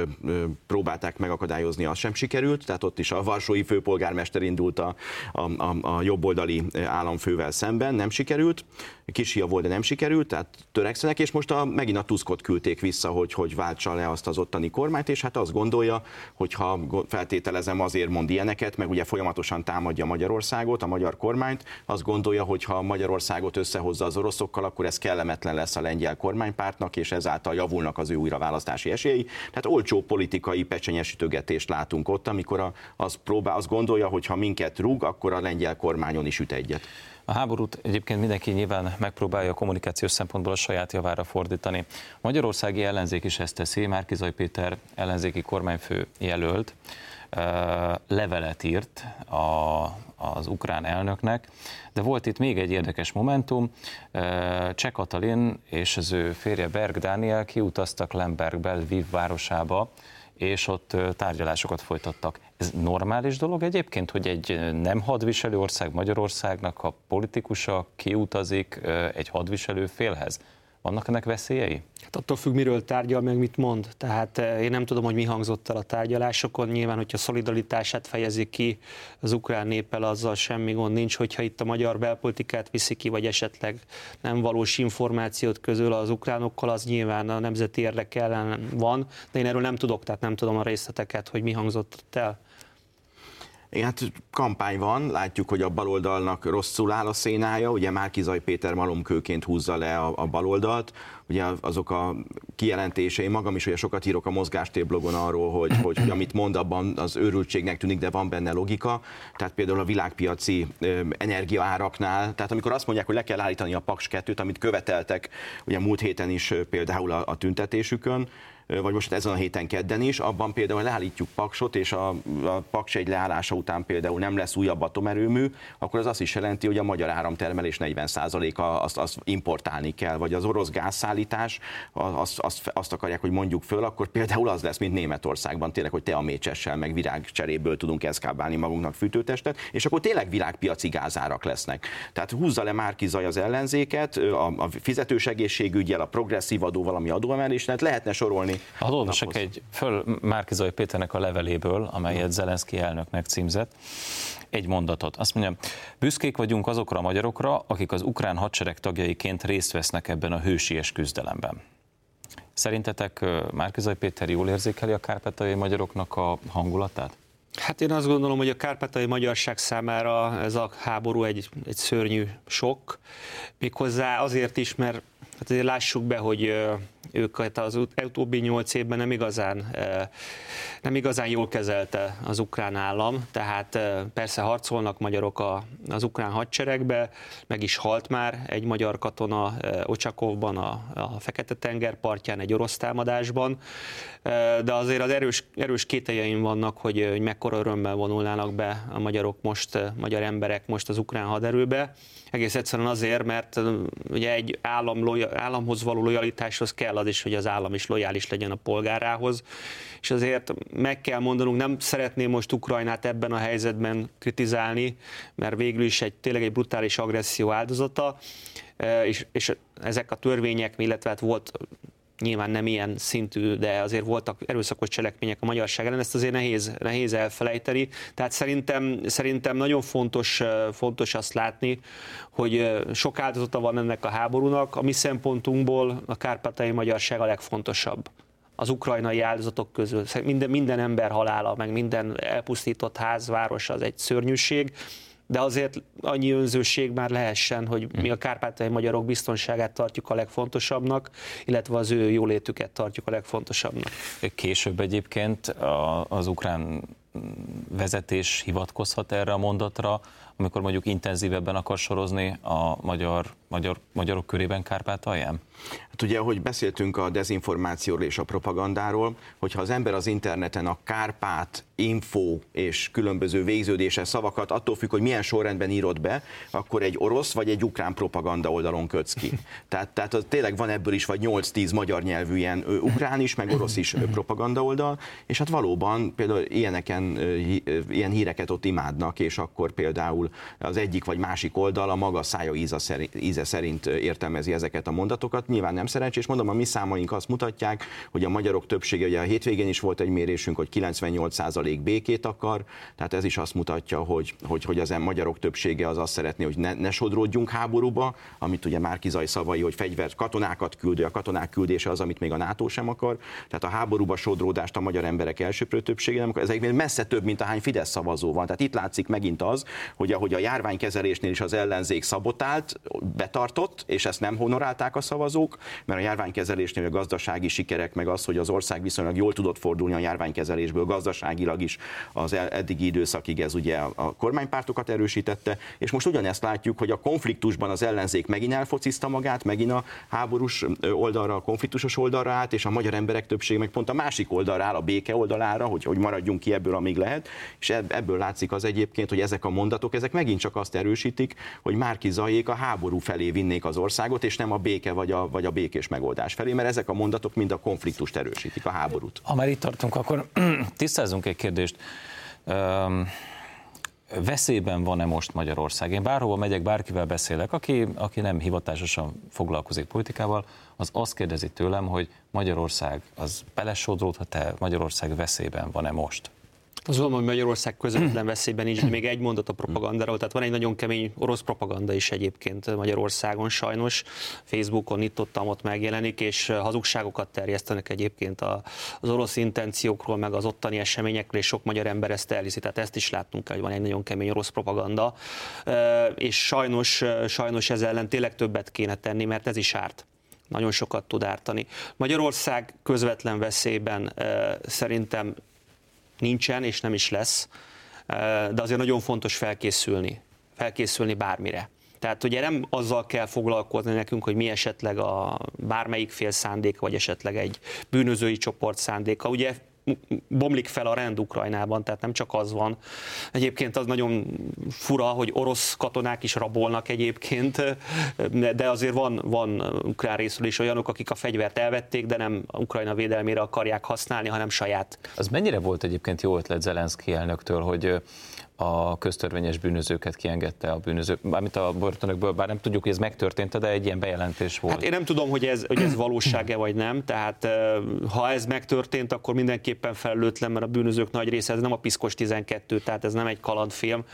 próbálták megakadályozni, az sem sikerült. Tehát ott is a Varsói főpolgármester indult a, a, a, a jobboldali államfővel szemben, nem sikerült. Kisia volt, de nem sikerült, tehát törekszenek, és most a megint a Tuskot küldték vissza, hogy, hogy váltsa le azt az ottani kormányt, és hát azt gondolja, hogy ha feltételezem azért mond ilyeneket, meg ugye folyamatosan támadja Magyarországot, a magyar kormányt, azt gondolja, hogy ha Magyarországot összehozza az oroszokkal, akkor ez kellemetlen lesz a lengyel kormánypártnak, és ezáltal javulnak az ő újraválasztási esélyei. Tehát olcsó politikai pecsenyesütögetést látunk ott, amikor a, az próbál, azt gondolja, hogy ha minket rúg, akkor a lengyel kormányon is üt egyet. A háborút egyébként mindenki nyilván megpróbálja a kommunikációs szempontból a saját javára fordítani. Magyarországi ellenzék is ezt teszi, Márkizaj Péter ellenzéki kormányfő jelölt levelet írt a, az ukrán elnöknek, de volt itt még egy érdekes momentum. Cseh Katalin és az ő férje Berg Dániel kiutaztak Lembergbe, Lviv városába, és ott tárgyalásokat folytattak. Ez normális dolog egyébként, hogy egy nem hadviselő ország Magyarországnak a politikusa kiutazik egy hadviselő félhez? Vannak ennek veszélyei? Hát attól függ, miről tárgyal, meg mit mond. Tehát én nem tudom, hogy mi hangzott el a tárgyalásokon. Nyilván, hogyha szolidaritását fejezi ki az ukrán néppel, azzal semmi gond nincs, hogyha itt a magyar belpolitikát viszi ki, vagy esetleg nem valós információt közül az ukránokkal, az nyilván a nemzeti érdek ellen van, de én erről nem tudok, tehát nem tudom a részleteket, hogy mi hangzott el. Hát kampány van, látjuk, hogy a baloldalnak rosszul áll a szénája, ugye Márkizaj Péter malomkőként húzza le a, a baloldalt, ugye azok a kijelentései, magam is ugye sokat írok a mozgástéblogon arról, hogy, hogy, hogy amit mond, abban az őrültségnek tűnik, de van benne logika, tehát például a világpiaci energiaáraknál, tehát amikor azt mondják, hogy le kell állítani a Paks 2-t, amit követeltek ugye múlt héten is például a, a tüntetésükön, vagy most ezen a héten kedden is, abban például leállítjuk Paksot, és a, a Paks egy leállása után például nem lesz újabb atomerőmű, akkor az azt is jelenti, hogy a magyar áramtermelés 40%-a azt, azt importálni kell, vagy az orosz gázszállítás, azt, azt, azt akarják, hogy mondjuk föl, akkor például az lesz, mint Németországban, tényleg, hogy te a mécsessel, meg virágcseréből tudunk eszkábálni magunknak fűtőtestet, és akkor tényleg világpiaci gázárak lesznek. Tehát húzza le Márki Zaj az ellenzéket, a, a fizetős egészségügyel, a progresszív adó valami adóemelés, tehát lehetne sorolni ha olvasok egy föl Márkizai Péternek a leveléből, amelyet Zelenszky elnöknek címzett, egy mondatot. Azt mondja, büszkék vagyunk azokra a magyarokra, akik az ukrán hadsereg tagjaiként részt vesznek ebben a hősies küzdelemben. Szerintetek Márkizai Péter jól érzékeli a kárpátai magyaroknak a hangulatát? Hát én azt gondolom, hogy a kárpátai magyarság számára ez a háború egy, egy szörnyű sok, méghozzá azért is, mert hát azért lássuk be, hogy ők az utóbbi nyolc évben nem igazán, nem igazán jól kezelte az ukrán állam, tehát persze harcolnak magyarok az ukrán hadseregbe, meg is halt már egy magyar katona Ocsakovban, a, a Fekete-tenger partján, egy orosz támadásban, de azért az erős, erős kételjeim vannak, hogy, hogy mekkora örömmel vonulnának be a magyarok most, magyar emberek most az ukrán haderőbe. Egész egyszerűen azért, mert ugye egy állam, államhoz való lojalitáshoz kell az is, hogy az állam is lojális legyen a polgárához, és azért meg kell mondanunk, nem szeretném most Ukrajnát ebben a helyzetben kritizálni, mert végül is egy tényleg egy brutális agresszió áldozata, és, és ezek a törvények, illetve hát volt nyilván nem ilyen szintű, de azért voltak erőszakos cselekmények a magyarság ellen, ezt azért nehéz, nehéz elfelejteni. Tehát szerintem, szerintem nagyon fontos, fontos azt látni, hogy sok áldozata van ennek a háborúnak. A mi szempontunkból a kárpátai magyarság a legfontosabb az ukrajnai áldozatok közül. Minden, minden ember halála, meg minden elpusztított ház, város az egy szörnyűség, de azért annyi önzőség már lehessen, hogy mi a kárpátai magyarok biztonságát tartjuk a legfontosabbnak, illetve az ő jólétüket tartjuk a legfontosabbnak. Később egyébként az ukrán vezetés hivatkozhat erre a mondatra, amikor mondjuk intenzívebben akar sorozni a magyar, magyar, magyarok körében Kárpátalján? Hát ugye, ahogy beszéltünk a dezinformációról és a propagandáról, hogyha az ember az interneten a Kárpát, info és különböző végződéses szavakat, attól függ, hogy milyen sorrendben írod be, akkor egy orosz vagy egy ukrán propaganda oldalon kötsz ki. <laughs> Tehát, tehát az, tényleg van ebből is vagy 8-10 magyar nyelvű ilyen ukrán is, meg orosz is propaganda oldal, és hát valóban például ilyeneken, ilyen híreket ott imádnak, és akkor például az egyik vagy másik oldal a maga szája íze szerint, íze szerint értelmezi ezeket a mondatokat. Nyilván nem szerencsés, mondom, a mi számaink azt mutatják, hogy a magyarok többsége, ugye a hétvégén is volt egy mérésünk, hogy 98% békét akar, tehát ez is azt mutatja, hogy, hogy, hogy az magyarok többsége az azt szeretné, hogy ne, ne sodródjunk háborúba, amit ugye Márkizai szavai, hogy fegyvert, katonákat küldő, a katonák küldése az, amit még a NATO sem akar. Tehát a háborúba sodródást a magyar emberek elsőprő többsége nem. Ez egy messze több, mint ahány Fidesz szavazó van. Tehát itt látszik megint az, hogy ahogy a járványkezelésnél is az ellenzék szabotált, betartott, és ezt nem honorálták a szavazók, mert a járványkezelésnél a gazdasági sikerek, meg az, hogy az ország viszonylag jól tudott fordulni a járványkezelésből gazdaságilag is az eddigi időszakig ez ugye a kormánypártokat erősítette, és most ugyanezt látjuk, hogy a konfliktusban az ellenzék megint elfocizta magát, megint a háborús oldalra, a konfliktusos oldalra állt, és a magyar emberek többsége meg pont a másik oldalra áll, a béke oldalára, hogy, hogy maradjunk ki ebből, amíg lehet, és ebből látszik az egyébként, hogy ezek a mondatok, ezek megint csak azt erősítik, hogy Márki Zajék a háború felé vinnék az országot, és nem a béke vagy a, vagy a békés megoldás felé, mert ezek a mondatok mind a konfliktust erősítik, a háborút. Ha már itt tartunk, akkor <clears throat> tisztázunk egy kérdést. Um, veszélyben van-e most Magyarország? Én bárhova megyek, bárkivel beszélek, aki, aki nem hivatásosan foglalkozik politikával, az azt kérdezi tőlem, hogy Magyarország az belesodródhat-e, Magyarország veszélyben van-e most? Az hogy Magyarország közvetlen veszélyben nincs, még egy mondat a propagandáról, tehát van egy nagyon kemény orosz propaganda is egyébként Magyarországon sajnos, Facebookon itt ott, ott megjelenik, és hazugságokat terjesztenek egyébként az orosz intenciókról, meg az ottani eseményekről, és sok magyar ember ezt elhiszi, tehát ezt is láttunk hogy van egy nagyon kemény orosz propaganda, és sajnos, sajnos ez ellen tényleg többet kéne tenni, mert ez is árt. Nagyon sokat tud ártani. Magyarország közvetlen veszélyben szerintem nincsen és nem is lesz, de azért nagyon fontos felkészülni, felkészülni bármire. Tehát ugye nem azzal kell foglalkozni nekünk, hogy mi esetleg a bármelyik fél szándéka, vagy esetleg egy bűnözői csoport szándéka. Ugye bomlik fel a rend Ukrajnában, tehát nem csak az van. Egyébként az nagyon fura, hogy orosz katonák is rabolnak egyébként, de azért van, van ukrán részről is olyanok, akik a fegyvert elvették, de nem Ukrajna védelmére akarják használni, hanem saját. Az mennyire volt egyébként jó ötlet Zelenszky elnöktől, hogy a köztörvényes bűnözőket kiengedte a bűnözők, mármint a börtönökből, bár nem tudjuk, hogy ez megtörtént, de egy ilyen bejelentés volt. Hát én nem tudom, hogy ez, hogy ez valósága vagy nem, tehát ha ez megtörtént, akkor mindenképpen felelőtlen, mert a bűnözők nagy része, ez nem a Piszkos 12, tehát ez nem egy kalandfilm,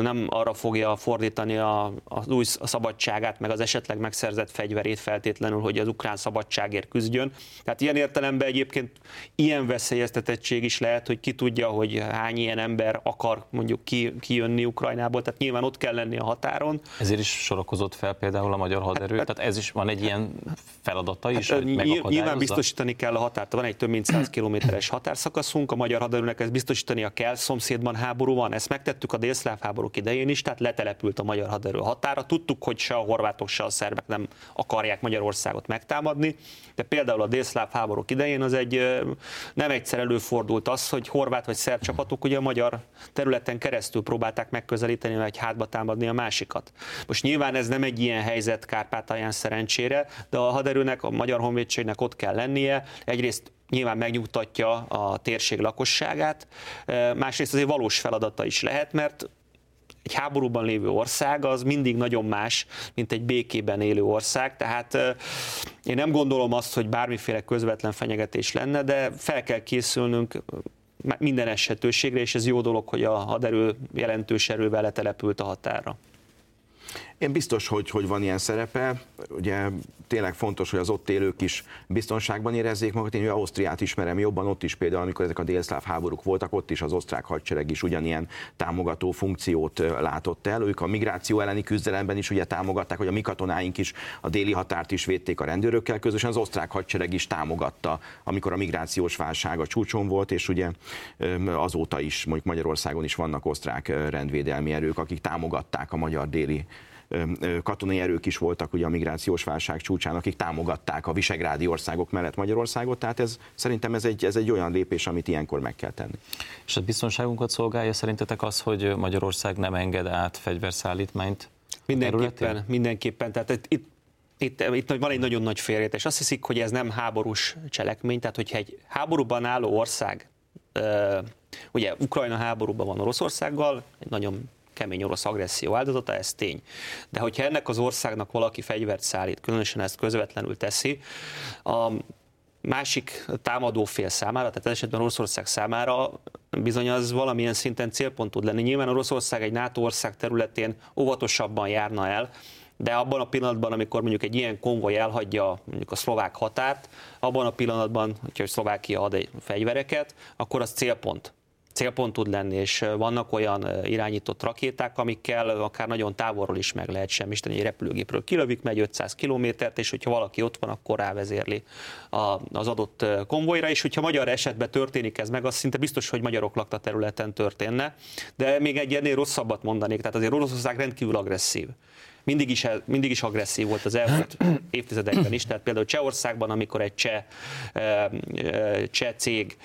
nem arra fogja fordítani a, az új szabadságát, meg az esetleg megszerzett fegyverét feltétlenül, hogy az ukrán szabadságért küzdjön. Tehát ilyen értelemben egyébként ilyen veszélyeztetettség is lehet, hogy ki tudja, hogy hány ilyen ember akar mondjuk ki, kijönni Ukrajnából, tehát nyilván ott kell lenni a határon. Ezért is sorakozott fel például a magyar haderő, hát, tehát ez is van egy ilyen feladata is, hát, hogy Nyilván biztosítani kell a határt, van egy több mint 100 kilométeres határszakaszunk, a magyar haderőnek ezt biztosítania kell, szomszédban háború van, ezt megtettük a délszláv háborúk idején is, tehát letelepült a magyar haderő határa. Tudtuk, hogy se a horvátok, se a szerbek nem akarják Magyarországot megtámadni, de például a délszláv háborúk idején az egy nem egyszer előfordult az, hogy horvát vagy szerb csapatok ugye a magyar terület területen keresztül próbálták megközelíteni, vagy hátba támadni a másikat. Most nyilván ez nem egy ilyen helyzet Kárpátalján szerencsére, de a haderőnek, a Magyar Honvédségnek ott kell lennie. Egyrészt nyilván megnyugtatja a térség lakosságát, másrészt azért valós feladata is lehet, mert egy háborúban lévő ország az mindig nagyon más, mint egy békében élő ország, tehát én nem gondolom azt, hogy bármiféle közvetlen fenyegetés lenne, de fel kell készülnünk minden esetőségre, és ez jó dolog, hogy a haderő jelentős erővel letelepült a határa. Én biztos, hogy, hogy van ilyen szerepe. Ugye tényleg fontos, hogy az ott élők is biztonságban érezzék magukat. Én Ausztriát ismerem jobban, ott is például, amikor ezek a délszláv háborúk voltak, ott is az osztrák hadsereg is ugyanilyen támogató funkciót látott el. Ők a migráció elleni küzdelemben is ugye támogatták, hogy a mi katonáink is a déli határt is védték a rendőrökkel közösen, az osztrák hadsereg is támogatta, amikor a migrációs válság a csúcson volt, és ugye azóta is, mondjuk Magyarországon is vannak osztrák rendvédelmi erők, akik támogatták a magyar déli katonai erők is voltak ugye a migrációs válság csúcsán, akik támogatták a visegrádi országok mellett Magyarországot, tehát ez szerintem ez egy, ez egy olyan lépés, amit ilyenkor meg kell tenni. És a biztonságunkat szolgálja szerintetek az, hogy Magyarország nem enged át fegyverszállítmányt? Mindenképpen, mindenképpen. Tehát itt, itt itt, van egy nagyon nagy félreértés. Azt hiszik, hogy ez nem háborús cselekmény, tehát hogyha egy háborúban álló ország, ugye Ukrajna háborúban van Oroszországgal, egy nagyon kemény orosz agresszió áldozata, ez tény. De hogyha ennek az országnak valaki fegyvert szállít, különösen ezt közvetlenül teszi, a másik támadó fél számára, tehát esetben Oroszország számára bizony az valamilyen szinten célpont tud lenni. Nyilván Oroszország egy NATO ország területén óvatosabban járna el, de abban a pillanatban, amikor mondjuk egy ilyen konvoj elhagyja mondjuk a szlovák határt, abban a pillanatban, hogyha Szlovákia ad egy fegyvereket, akkor az célpont célpont tud lenni, és vannak olyan irányított rakéták, amikkel akár nagyon távolról is meg lehet semmisíteni, egy repülőgépről kilövik, megy 500 kilométert, és hogyha valaki ott van, akkor rávezérli az adott konvojra, és hogyha magyar esetben történik ez meg, az szinte biztos, hogy magyarok lakta területen történne, de még egy ennél rosszabbat mondanék, tehát azért Oroszország rendkívül agresszív mindig is, mindig is agresszív volt az elmúlt <clears throat> évtizedekben is. Tehát például Csehországban, amikor egy cseh, cseh cég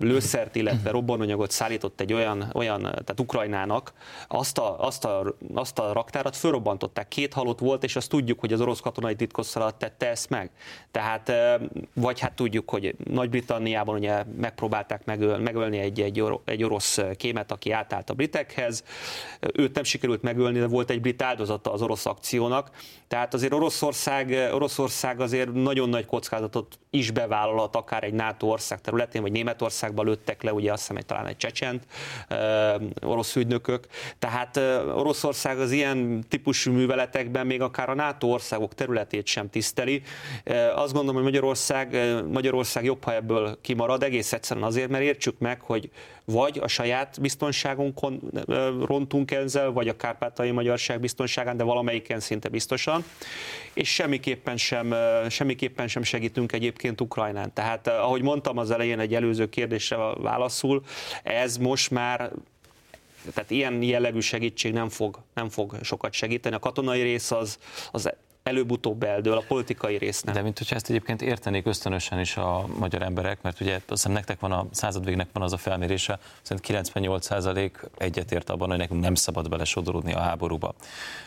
lőszert, illetve robbanóanyagot szállított egy olyan, olyan tehát Ukrajnának, azt a, azt a, azt a raktárat fölrobbantották. Két halott volt, és azt tudjuk, hogy az orosz katonai titkosszalat tette ezt meg. Tehát, vagy hát tudjuk, hogy Nagy-Britanniában ugye megpróbálták megöl, megölni egy, egy, egy orosz kémet, aki átállt a britekhez. Őt nem sikerült megölni, de volt egy brit áldozata az orosz akciónak. Tehát azért Oroszország, Oroszország azért nagyon nagy kockázatot is bevállalhat, akár egy NATO ország területén, vagy Németországban lőttek le, ugye azt hiszem, hogy talán egy csecsent, orosz ügynökök. Tehát Oroszország az ilyen típusú műveletekben még akár a NATO országok területét sem tiszteli. Azt gondolom, hogy Magyarország, Magyarország jobb, ha ebből kimarad, egész egyszerűen azért, mert értsük meg, hogy vagy a saját biztonságunkon rontunk ezzel, vagy a kárpátai magyarság biztonságán, de valamelyiken szinte biztosan, és semmiképpen sem, semmiképpen sem segítünk egyébként Ukrajnán. Tehát ahogy mondtam az elején egy előző kérdésre válaszul, ez most már tehát ilyen jellegű segítség nem fog, nem fog sokat segíteni. A katonai rész az, az előbb-utóbb eldől, a politikai rész nem. De mint hogyha ezt egyébként értenék ösztönösen is a magyar emberek, mert ugye azt hiszem nektek van a század végnek van az a felmérése, szerint 98% egyetért abban, hogy nekünk nem szabad belesodródni a háborúba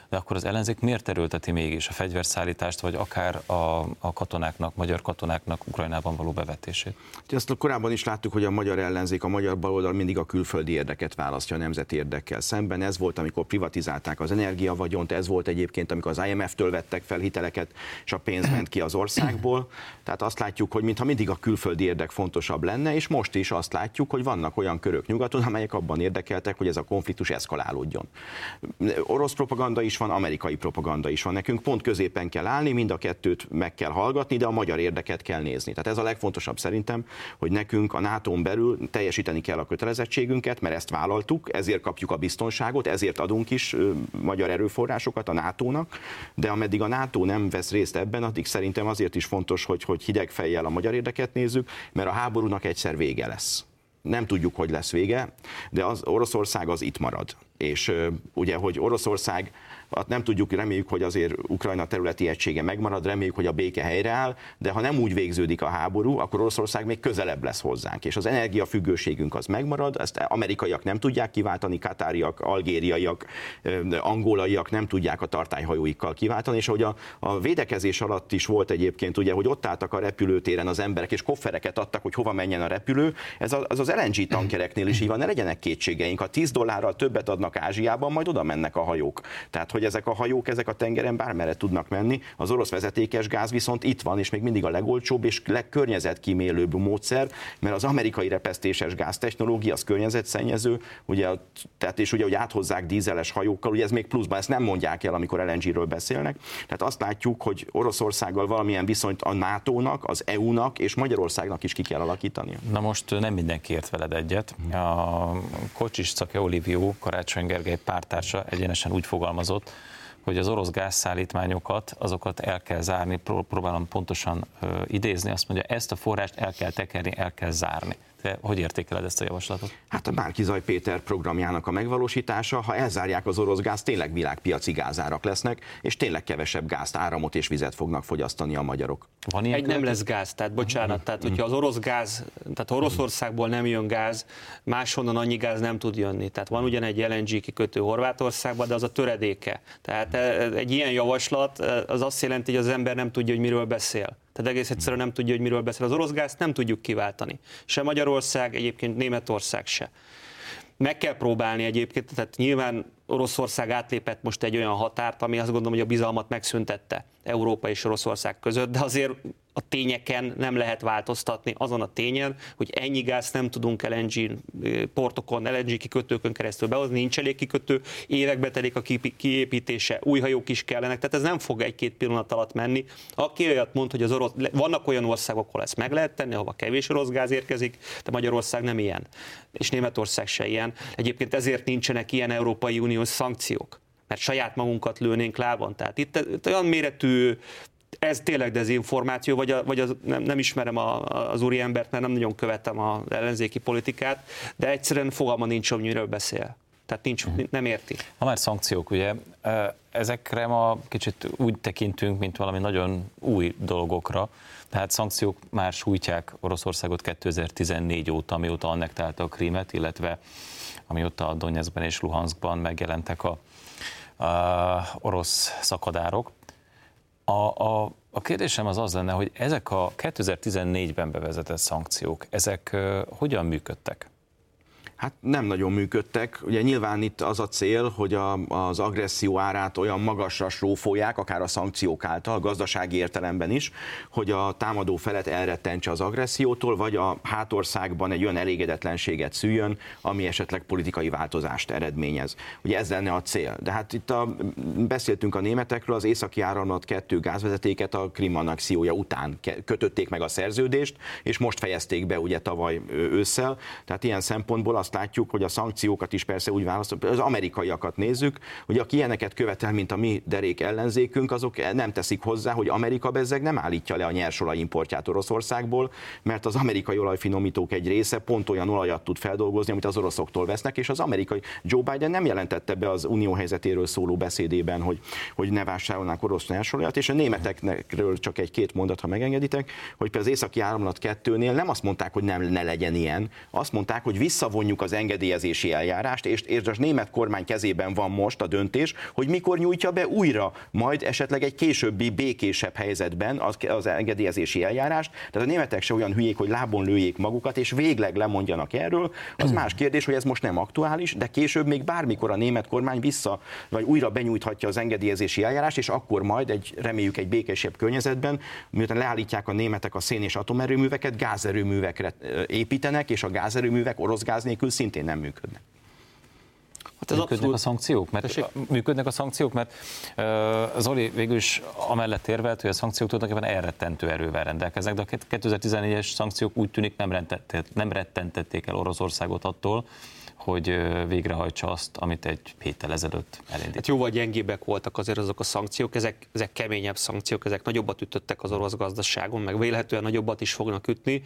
de akkor az ellenzék miért erőlteti mégis a fegyverszállítást, vagy akár a, a katonáknak, magyar katonáknak Ukrajnában való bevetését? Ezt korábban is láttuk, hogy a magyar ellenzék, a magyar baloldal mindig a külföldi érdeket választja a nemzeti érdekkel szemben. Ez volt, amikor privatizálták az energiavagyont, ez volt egyébként, amikor az IMF-től vettek fel hiteleket, és a pénz ment ki az országból. Tehát azt látjuk, hogy mintha mindig a külföldi érdek fontosabb lenne, és most is azt látjuk, hogy vannak olyan körök nyugaton, amelyek abban érdekeltek, hogy ez a konfliktus eszkalálódjon. Orosz propaganda is van, amerikai propaganda is van. Nekünk pont középen kell állni, mind a kettőt meg kell hallgatni, de a magyar érdeket kell nézni. Tehát ez a legfontosabb szerintem, hogy nekünk a nato belül teljesíteni kell a kötelezettségünket, mert ezt vállaltuk, ezért kapjuk a biztonságot, ezért adunk is magyar erőforrásokat a NATO-nak, de ameddig a NATO nem vesz részt ebben, addig szerintem azért is fontos, hogy, hogy hideg fejjel a magyar érdeket nézzük, mert a háborúnak egyszer vége lesz nem tudjuk, hogy lesz vége, de az Oroszország az itt marad. És ugye, hogy Oroszország Hát nem tudjuk, reméljük, hogy azért Ukrajna területi egysége megmarad, reméljük, hogy a béke helyreáll, de ha nem úgy végződik a háború, akkor Oroszország még közelebb lesz hozzánk, és az energiafüggőségünk az megmarad, ezt amerikaiak nem tudják kiváltani, katáriak, algériaiak, angolaiak nem tudják a tartályhajóikkal kiváltani, és ahogy a, a védekezés alatt is volt egyébként, ugye, hogy ott álltak a repülőtéren az emberek, és koffereket adtak, hogy hova menjen a repülő, ez az, az LNG tankereknél is így van, ne legyenek kétségeink, ha 10 dollárral többet adnak Ázsiában, majd oda mennek a hajók. Tehát, hogy ezek a hajók, ezek a tengeren bármere tudnak menni, az orosz vezetékes gáz viszont itt van, és még mindig a legolcsóbb és legkörnyezetkímélőbb módszer, mert az amerikai repesztéses gáztechnológia az környezetszennyező, ugye, tehát és ugye, hogy áthozzák dízeles hajókkal, ugye ez még pluszban, ezt nem mondják el, amikor LNG-ről beszélnek. Tehát azt látjuk, hogy Oroszországgal valamilyen viszonyt a NATO-nak, az EU-nak és Magyarországnak is ki kell alakítani. Na most nem mindenki ért veled egyet. A Kocsis Cake Oliviu, Karácsony Gergely pártársa egyenesen úgy fogalmazott, hogy az orosz gázszállítmányokat, azokat el kell zárni, próbálom pontosan idézni, azt mondja, ezt a forrást el kell tekerni, el kell zárni. Te hogy értékeled ezt a javaslatot? Hát a Márkizaj Péter programjának a megvalósítása, ha elzárják az orosz gáz, tényleg világpiaci gázárak lesznek, és tényleg kevesebb gázt, áramot és vizet fognak fogyasztani a magyarok. Van ilyen Egy nem lesz gáz, tehát bocsánat, tehát hogyha az orosz gáz, tehát Oroszországból nem jön gáz, máshonnan annyi gáz nem tud jönni. Tehát van ugyan egy LNG kikötő Horvátországban, de az a töredéke. Tehát egy ilyen javaslat az azt jelenti, hogy az ember nem tudja, hogy miről beszél. Tehát egész egyszerűen nem tudja, hogy miről beszél. Az orosz gázt nem tudjuk kiváltani. Se Magyarország, egyébként Németország se. Meg kell próbálni egyébként, tehát nyilván Oroszország átlépett most egy olyan határt, ami azt gondolom, hogy a bizalmat megszüntette Európa és Oroszország között, de azért a tényeken nem lehet változtatni, azon a tényen, hogy ennyi gáz nem tudunk LNG portokon, LNG kikötőkön keresztül behozni, nincs elég kikötő, évekbe telik a kiépítése, új hajók is kellenek, tehát ez nem fog egy-két pillanat alatt menni. Aki olyat mond, hogy az orosz, vannak olyan országok, ahol ezt meg lehet tenni, ahova kevés orosz gáz érkezik, de Magyarország nem ilyen, és Németország se ilyen. Egyébként ezért nincsenek ilyen Európai Uniós szankciók mert saját magunkat lőnénk lábon. Tehát itt, itt olyan méretű ez tényleg dezinformáció, vagy, a, vagy az, nem, nem ismerem a, az úri embert, mert nem nagyon követem az ellenzéki politikát, de egyszerűen fogalma nincs, hogy miről beszél. Tehát nincs, uh-huh. nem érti. Ha már szankciók, ugye, ezekre ma kicsit úgy tekintünk, mint valami nagyon új dolgokra, tehát szankciók már sújtják Oroszországot 2014 óta, amióta annektálta a Krímet, illetve amióta a Donetskben és Luhanskban megjelentek a, a orosz szakadárok. A, a, a kérdésem az az lenne, hogy ezek a 2014-ben bevezetett szankciók, ezek hogyan működtek? Hát nem nagyon működtek. Ugye nyilván itt az a cél, hogy a, az agresszió árát olyan magasra srófolják, akár a szankciók által, gazdasági értelemben is, hogy a támadó felet elrettentse az agressziótól, vagy a hátországban egy olyan elégedetlenséget szüljön, ami esetleg politikai változást eredményez. Ugye ez lenne a cél. De hát itt a, beszéltünk a németekről, az északi áramlat kettő gázvezetéket a Krim annexiója után kötötték meg a szerződést, és most fejezték be ugye tavaly ősszel. Tehát ilyen szempontból azt látjuk, hogy a szankciókat is persze úgy választott, az amerikaiakat nézzük, hogy aki ilyeneket követel, mint a mi derék ellenzékünk, azok nem teszik hozzá, hogy Amerika bezzeg nem állítja le a nyersolaj importját Oroszországból, mert az amerikai olajfinomítók egy része pont olyan olajat tud feldolgozni, amit az oroszoktól vesznek, és az amerikai Joe Biden nem jelentette be az unió helyzetéről szóló beszédében, hogy, hogy ne vásárolnák orosz nyersolajat, és a németekről csak egy-két mondat, ha megengeditek, hogy például az északi áramlat kettőnél nem azt mondták, hogy nem ne legyen ilyen, azt mondták, hogy visszavonjuk megnyitjuk az engedélyezési eljárást, és, és a német kormány kezében van most a döntés, hogy mikor nyújtja be újra, majd esetleg egy későbbi békésebb helyzetben az, az engedélyezési eljárást. Tehát a németek se olyan hülyék, hogy lábon lőjék magukat, és végleg lemondjanak erről. Az más kérdés, hogy ez most nem aktuális, de később még bármikor a német kormány vissza, vagy újra benyújthatja az engedélyezési eljárást, és akkor majd egy, reméljük egy békésebb környezetben, miután leállítják a németek a szén és atomerőműveket, gázerőművekre építenek, és a gázerőművek orosz gáz nélkül nélkül szintén nem működnek. Hát ez működnek abszolút... a szankciók? Mert Tessék? működnek a szankciók, mert uh, Zoli végül is amellett érvelt, hogy a szankciók tulajdonképpen elrettentő erővel rendelkeznek, de a 2014-es szankciók úgy tűnik nem, nem rettentették el Oroszországot attól, hogy végrehajtsa azt, amit egy héttel ezelőtt elindított. Hát jóval gyengébbek voltak azért azok a szankciók, ezek, ezek keményebb szankciók, ezek nagyobbat ütöttek az orosz gazdaságon, meg vélhetően nagyobbat is fognak ütni,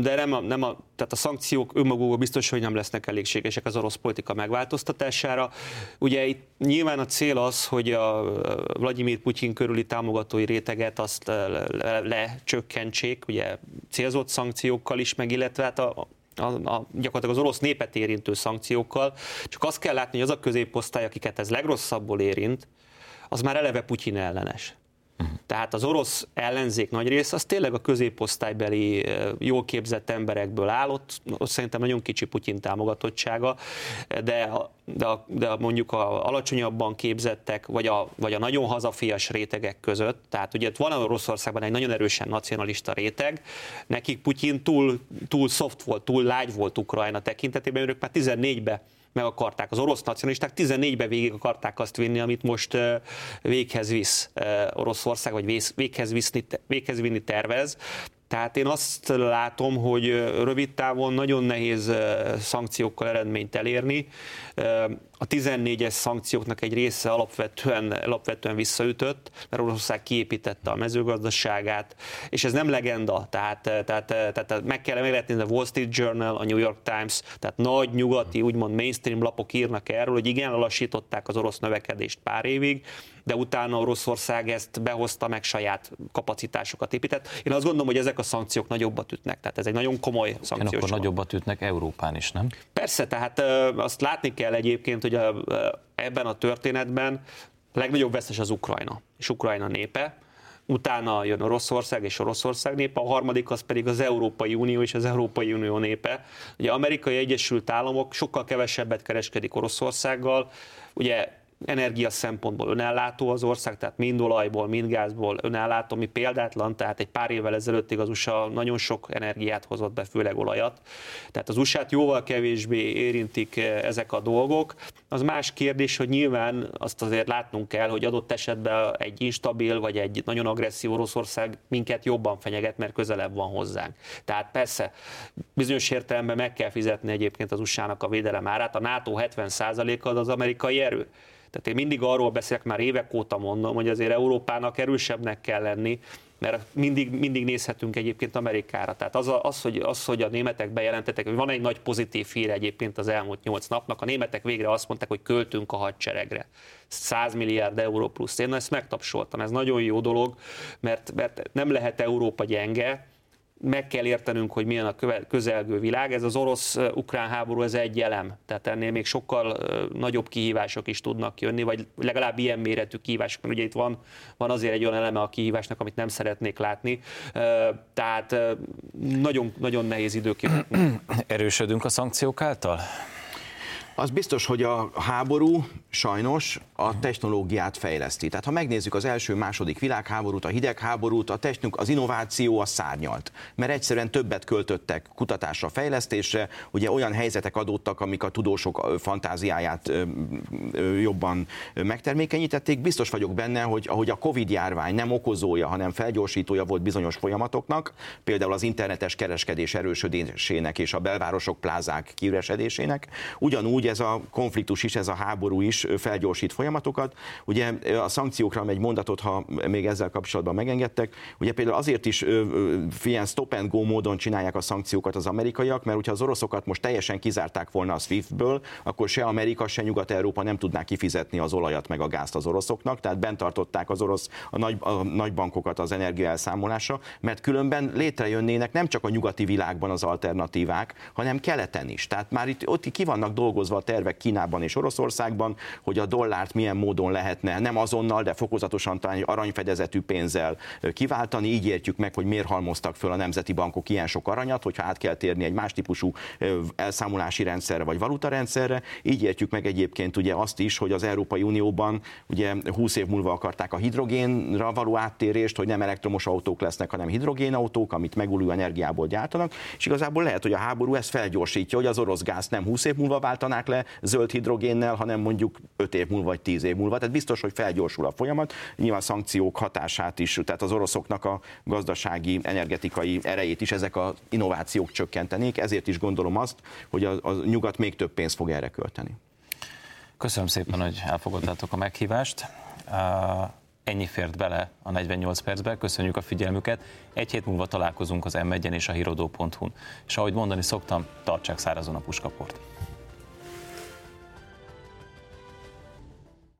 de nem a, nem a, tehát a szankciók önmagukban biztos, hogy nem lesznek elégségesek az orosz politika megváltoztatására. Ugye itt nyilván a cél az, hogy a Vladimir Putyin körüli támogatói réteget azt lecsökkentsék, le, ugye célzott szankciókkal is, meg illetve hát a, a, a, gyakorlatilag az orosz népet érintő szankciókkal, csak azt kell látni, hogy az a középosztály, akiket ez legrosszabbul érint, az már eleve Putyin ellenes. Tehát az orosz ellenzék nagy része az tényleg a középosztálybeli jól képzett emberekből áll, ott, ott szerintem nagyon kicsi Putyin támogatottsága, de, de, de mondjuk a alacsonyabban képzettek, vagy a, vagy a nagyon hazafias rétegek között, tehát ugye van Oroszországban egy nagyon erősen nacionalista réteg, nekik Putyin túl, túl soft volt, túl lágy volt Ukrajna tekintetében, ők már 14-ben meg akarták. Az orosz nacionalisták 14-ben végig akarták azt vinni, amit most véghez visz Oroszország, vagy véghez, viszni, véghez vinni tervez. Tehát én azt látom, hogy rövid távon nagyon nehéz szankciókkal eredményt elérni. A 14-es szankcióknak egy része alapvetően, alapvetően visszaütött, mert Oroszország kiépítette a mezőgazdaságát, és ez nem legenda, tehát, tehát, tehát meg kell emlékezni, a Wall Street Journal, a New York Times, tehát nagy nyugati, úgymond mainstream lapok írnak erről, hogy igen, lassították az orosz növekedést pár évig, de utána Oroszország ezt behozta, meg saját kapacitásokat épített. Én azt gondolom, hogy ezek a szankciók nagyobbat ütnek, tehát ez egy nagyon komoly szankció. Akkor nagyobbat ütnek Európán is, nem? Persze, tehát azt látni kell egyébként, a, ebben a történetben legnagyobb vesztes az Ukrajna, és Ukrajna népe, utána jön Oroszország és Oroszország népe, a harmadik az pedig az Európai Unió és az Európai Unió népe. Ugye Amerikai Egyesült Államok sokkal kevesebbet kereskedik Oroszországgal, ugye energia szempontból önellátó az ország, tehát mind olajból, mind gázból önellátó, ami példátlan, tehát egy pár évvel ezelőttig az USA nagyon sok energiát hozott be, főleg olajat. Tehát az USA-t jóval kevésbé érintik eh, ezek a dolgok. Az más kérdés, hogy nyilván azt azért látnunk kell, hogy adott esetben egy instabil vagy egy nagyon agresszív Oroszország minket jobban fenyeget, mert közelebb van hozzánk. Tehát persze bizonyos értelemben meg kell fizetni egyébként az USA-nak a védelem árát. A NATO 70%-a az az amerikai erő. Tehát én mindig arról beszélek, már évek óta mondom, hogy azért Európának erősebbnek kell lenni, mert mindig, mindig nézhetünk egyébként Amerikára. Tehát az, az, hogy, az, hogy a németek bejelentettek, hogy van egy nagy pozitív hír egyébként az elmúlt nyolc napnak, a németek végre azt mondták, hogy költünk a hadseregre. 100 milliárd euró plusz. Én ezt megtapsoltam, ez nagyon jó dolog, mert, mert nem lehet Európa gyenge, meg kell értenünk, hogy milyen a közelgő világ. Ez az orosz-ukrán háború, ez egy elem. Tehát ennél még sokkal nagyobb kihívások is tudnak jönni, vagy legalább ilyen méretű kihívások, mert ugye itt van, van azért egy olyan eleme a kihívásnak, amit nem szeretnék látni. Tehát nagyon, nagyon nehéz idők <clears throat> Erősödünk a szankciók által? Az biztos, hogy a háború sajnos a technológiát fejleszti. Tehát ha megnézzük az első, második világháborút, a hidegháborút, a technik, az innováció a szárnyalt. Mert egyszerűen többet költöttek kutatásra, fejlesztésre, ugye olyan helyzetek adódtak, amik a tudósok fantáziáját jobban megtermékenyítették. Biztos vagyok benne, hogy ahogy a Covid járvány nem okozója, hanem felgyorsítója volt bizonyos folyamatoknak, például az internetes kereskedés erősödésének és a belvárosok plázák kiüresedésének, ugyanúgy ez a konfliktus is, ez a háború is felgyorsít folyamatokat. Ugye a szankciókra egy mondatot, ha még ezzel kapcsolatban megengedtek, ugye például azért is ilyen stop and go módon csinálják a szankciókat az amerikaiak, mert hogyha az oroszokat most teljesen kizárták volna a SWIFT-ből, akkor se Amerika, se Nyugat-Európa nem tudná kifizetni az olajat meg a gázt az oroszoknak, tehát bent tartották az orosz a nagy, a nagy bankokat az energia elszámolásra, mert különben létrejönnének nem csak a nyugati világban az alternatívák, hanem keleten is. Tehát már itt ott ki vannak dolgozva a tervek Kínában és Oroszországban, hogy a dollárt milyen módon lehetne nem azonnal, de fokozatosan talán aranyfedezetű pénzzel kiváltani. Így értjük meg, hogy miért halmoztak föl a nemzeti bankok ilyen sok aranyat, hogyha át kell térni egy más típusú elszámolási rendszerre vagy valutarendszerre. Így értjük meg egyébként ugye azt is, hogy az Európai Unióban ugye 20 év múlva akarták a hidrogénra való áttérést, hogy nem elektromos autók lesznek, hanem hidrogénautók, amit megújuló energiából gyártanak, és igazából lehet, hogy a háború ezt felgyorsítja, hogy az orosz gáz nem 20 év múlva váltanák le zöld hidrogénnel, hanem mondjuk 5 év múlva vagy 10 év múlva. Tehát biztos, hogy felgyorsul a folyamat. Nyilván szankciók hatását is, tehát az oroszoknak a gazdasági, energetikai erejét is ezek az innovációk csökkentenék. Ezért is gondolom azt, hogy a, a nyugat még több pénzt fog erre költeni. Köszönöm szépen, hogy elfogadtátok a meghívást. Ennyi fért bele a 48 percbe, köszönjük a figyelmüket. Egy hét múlva találkozunk az m és a hirodó.hu-n. És ahogy mondani szoktam, tartsák szárazon a puskaport.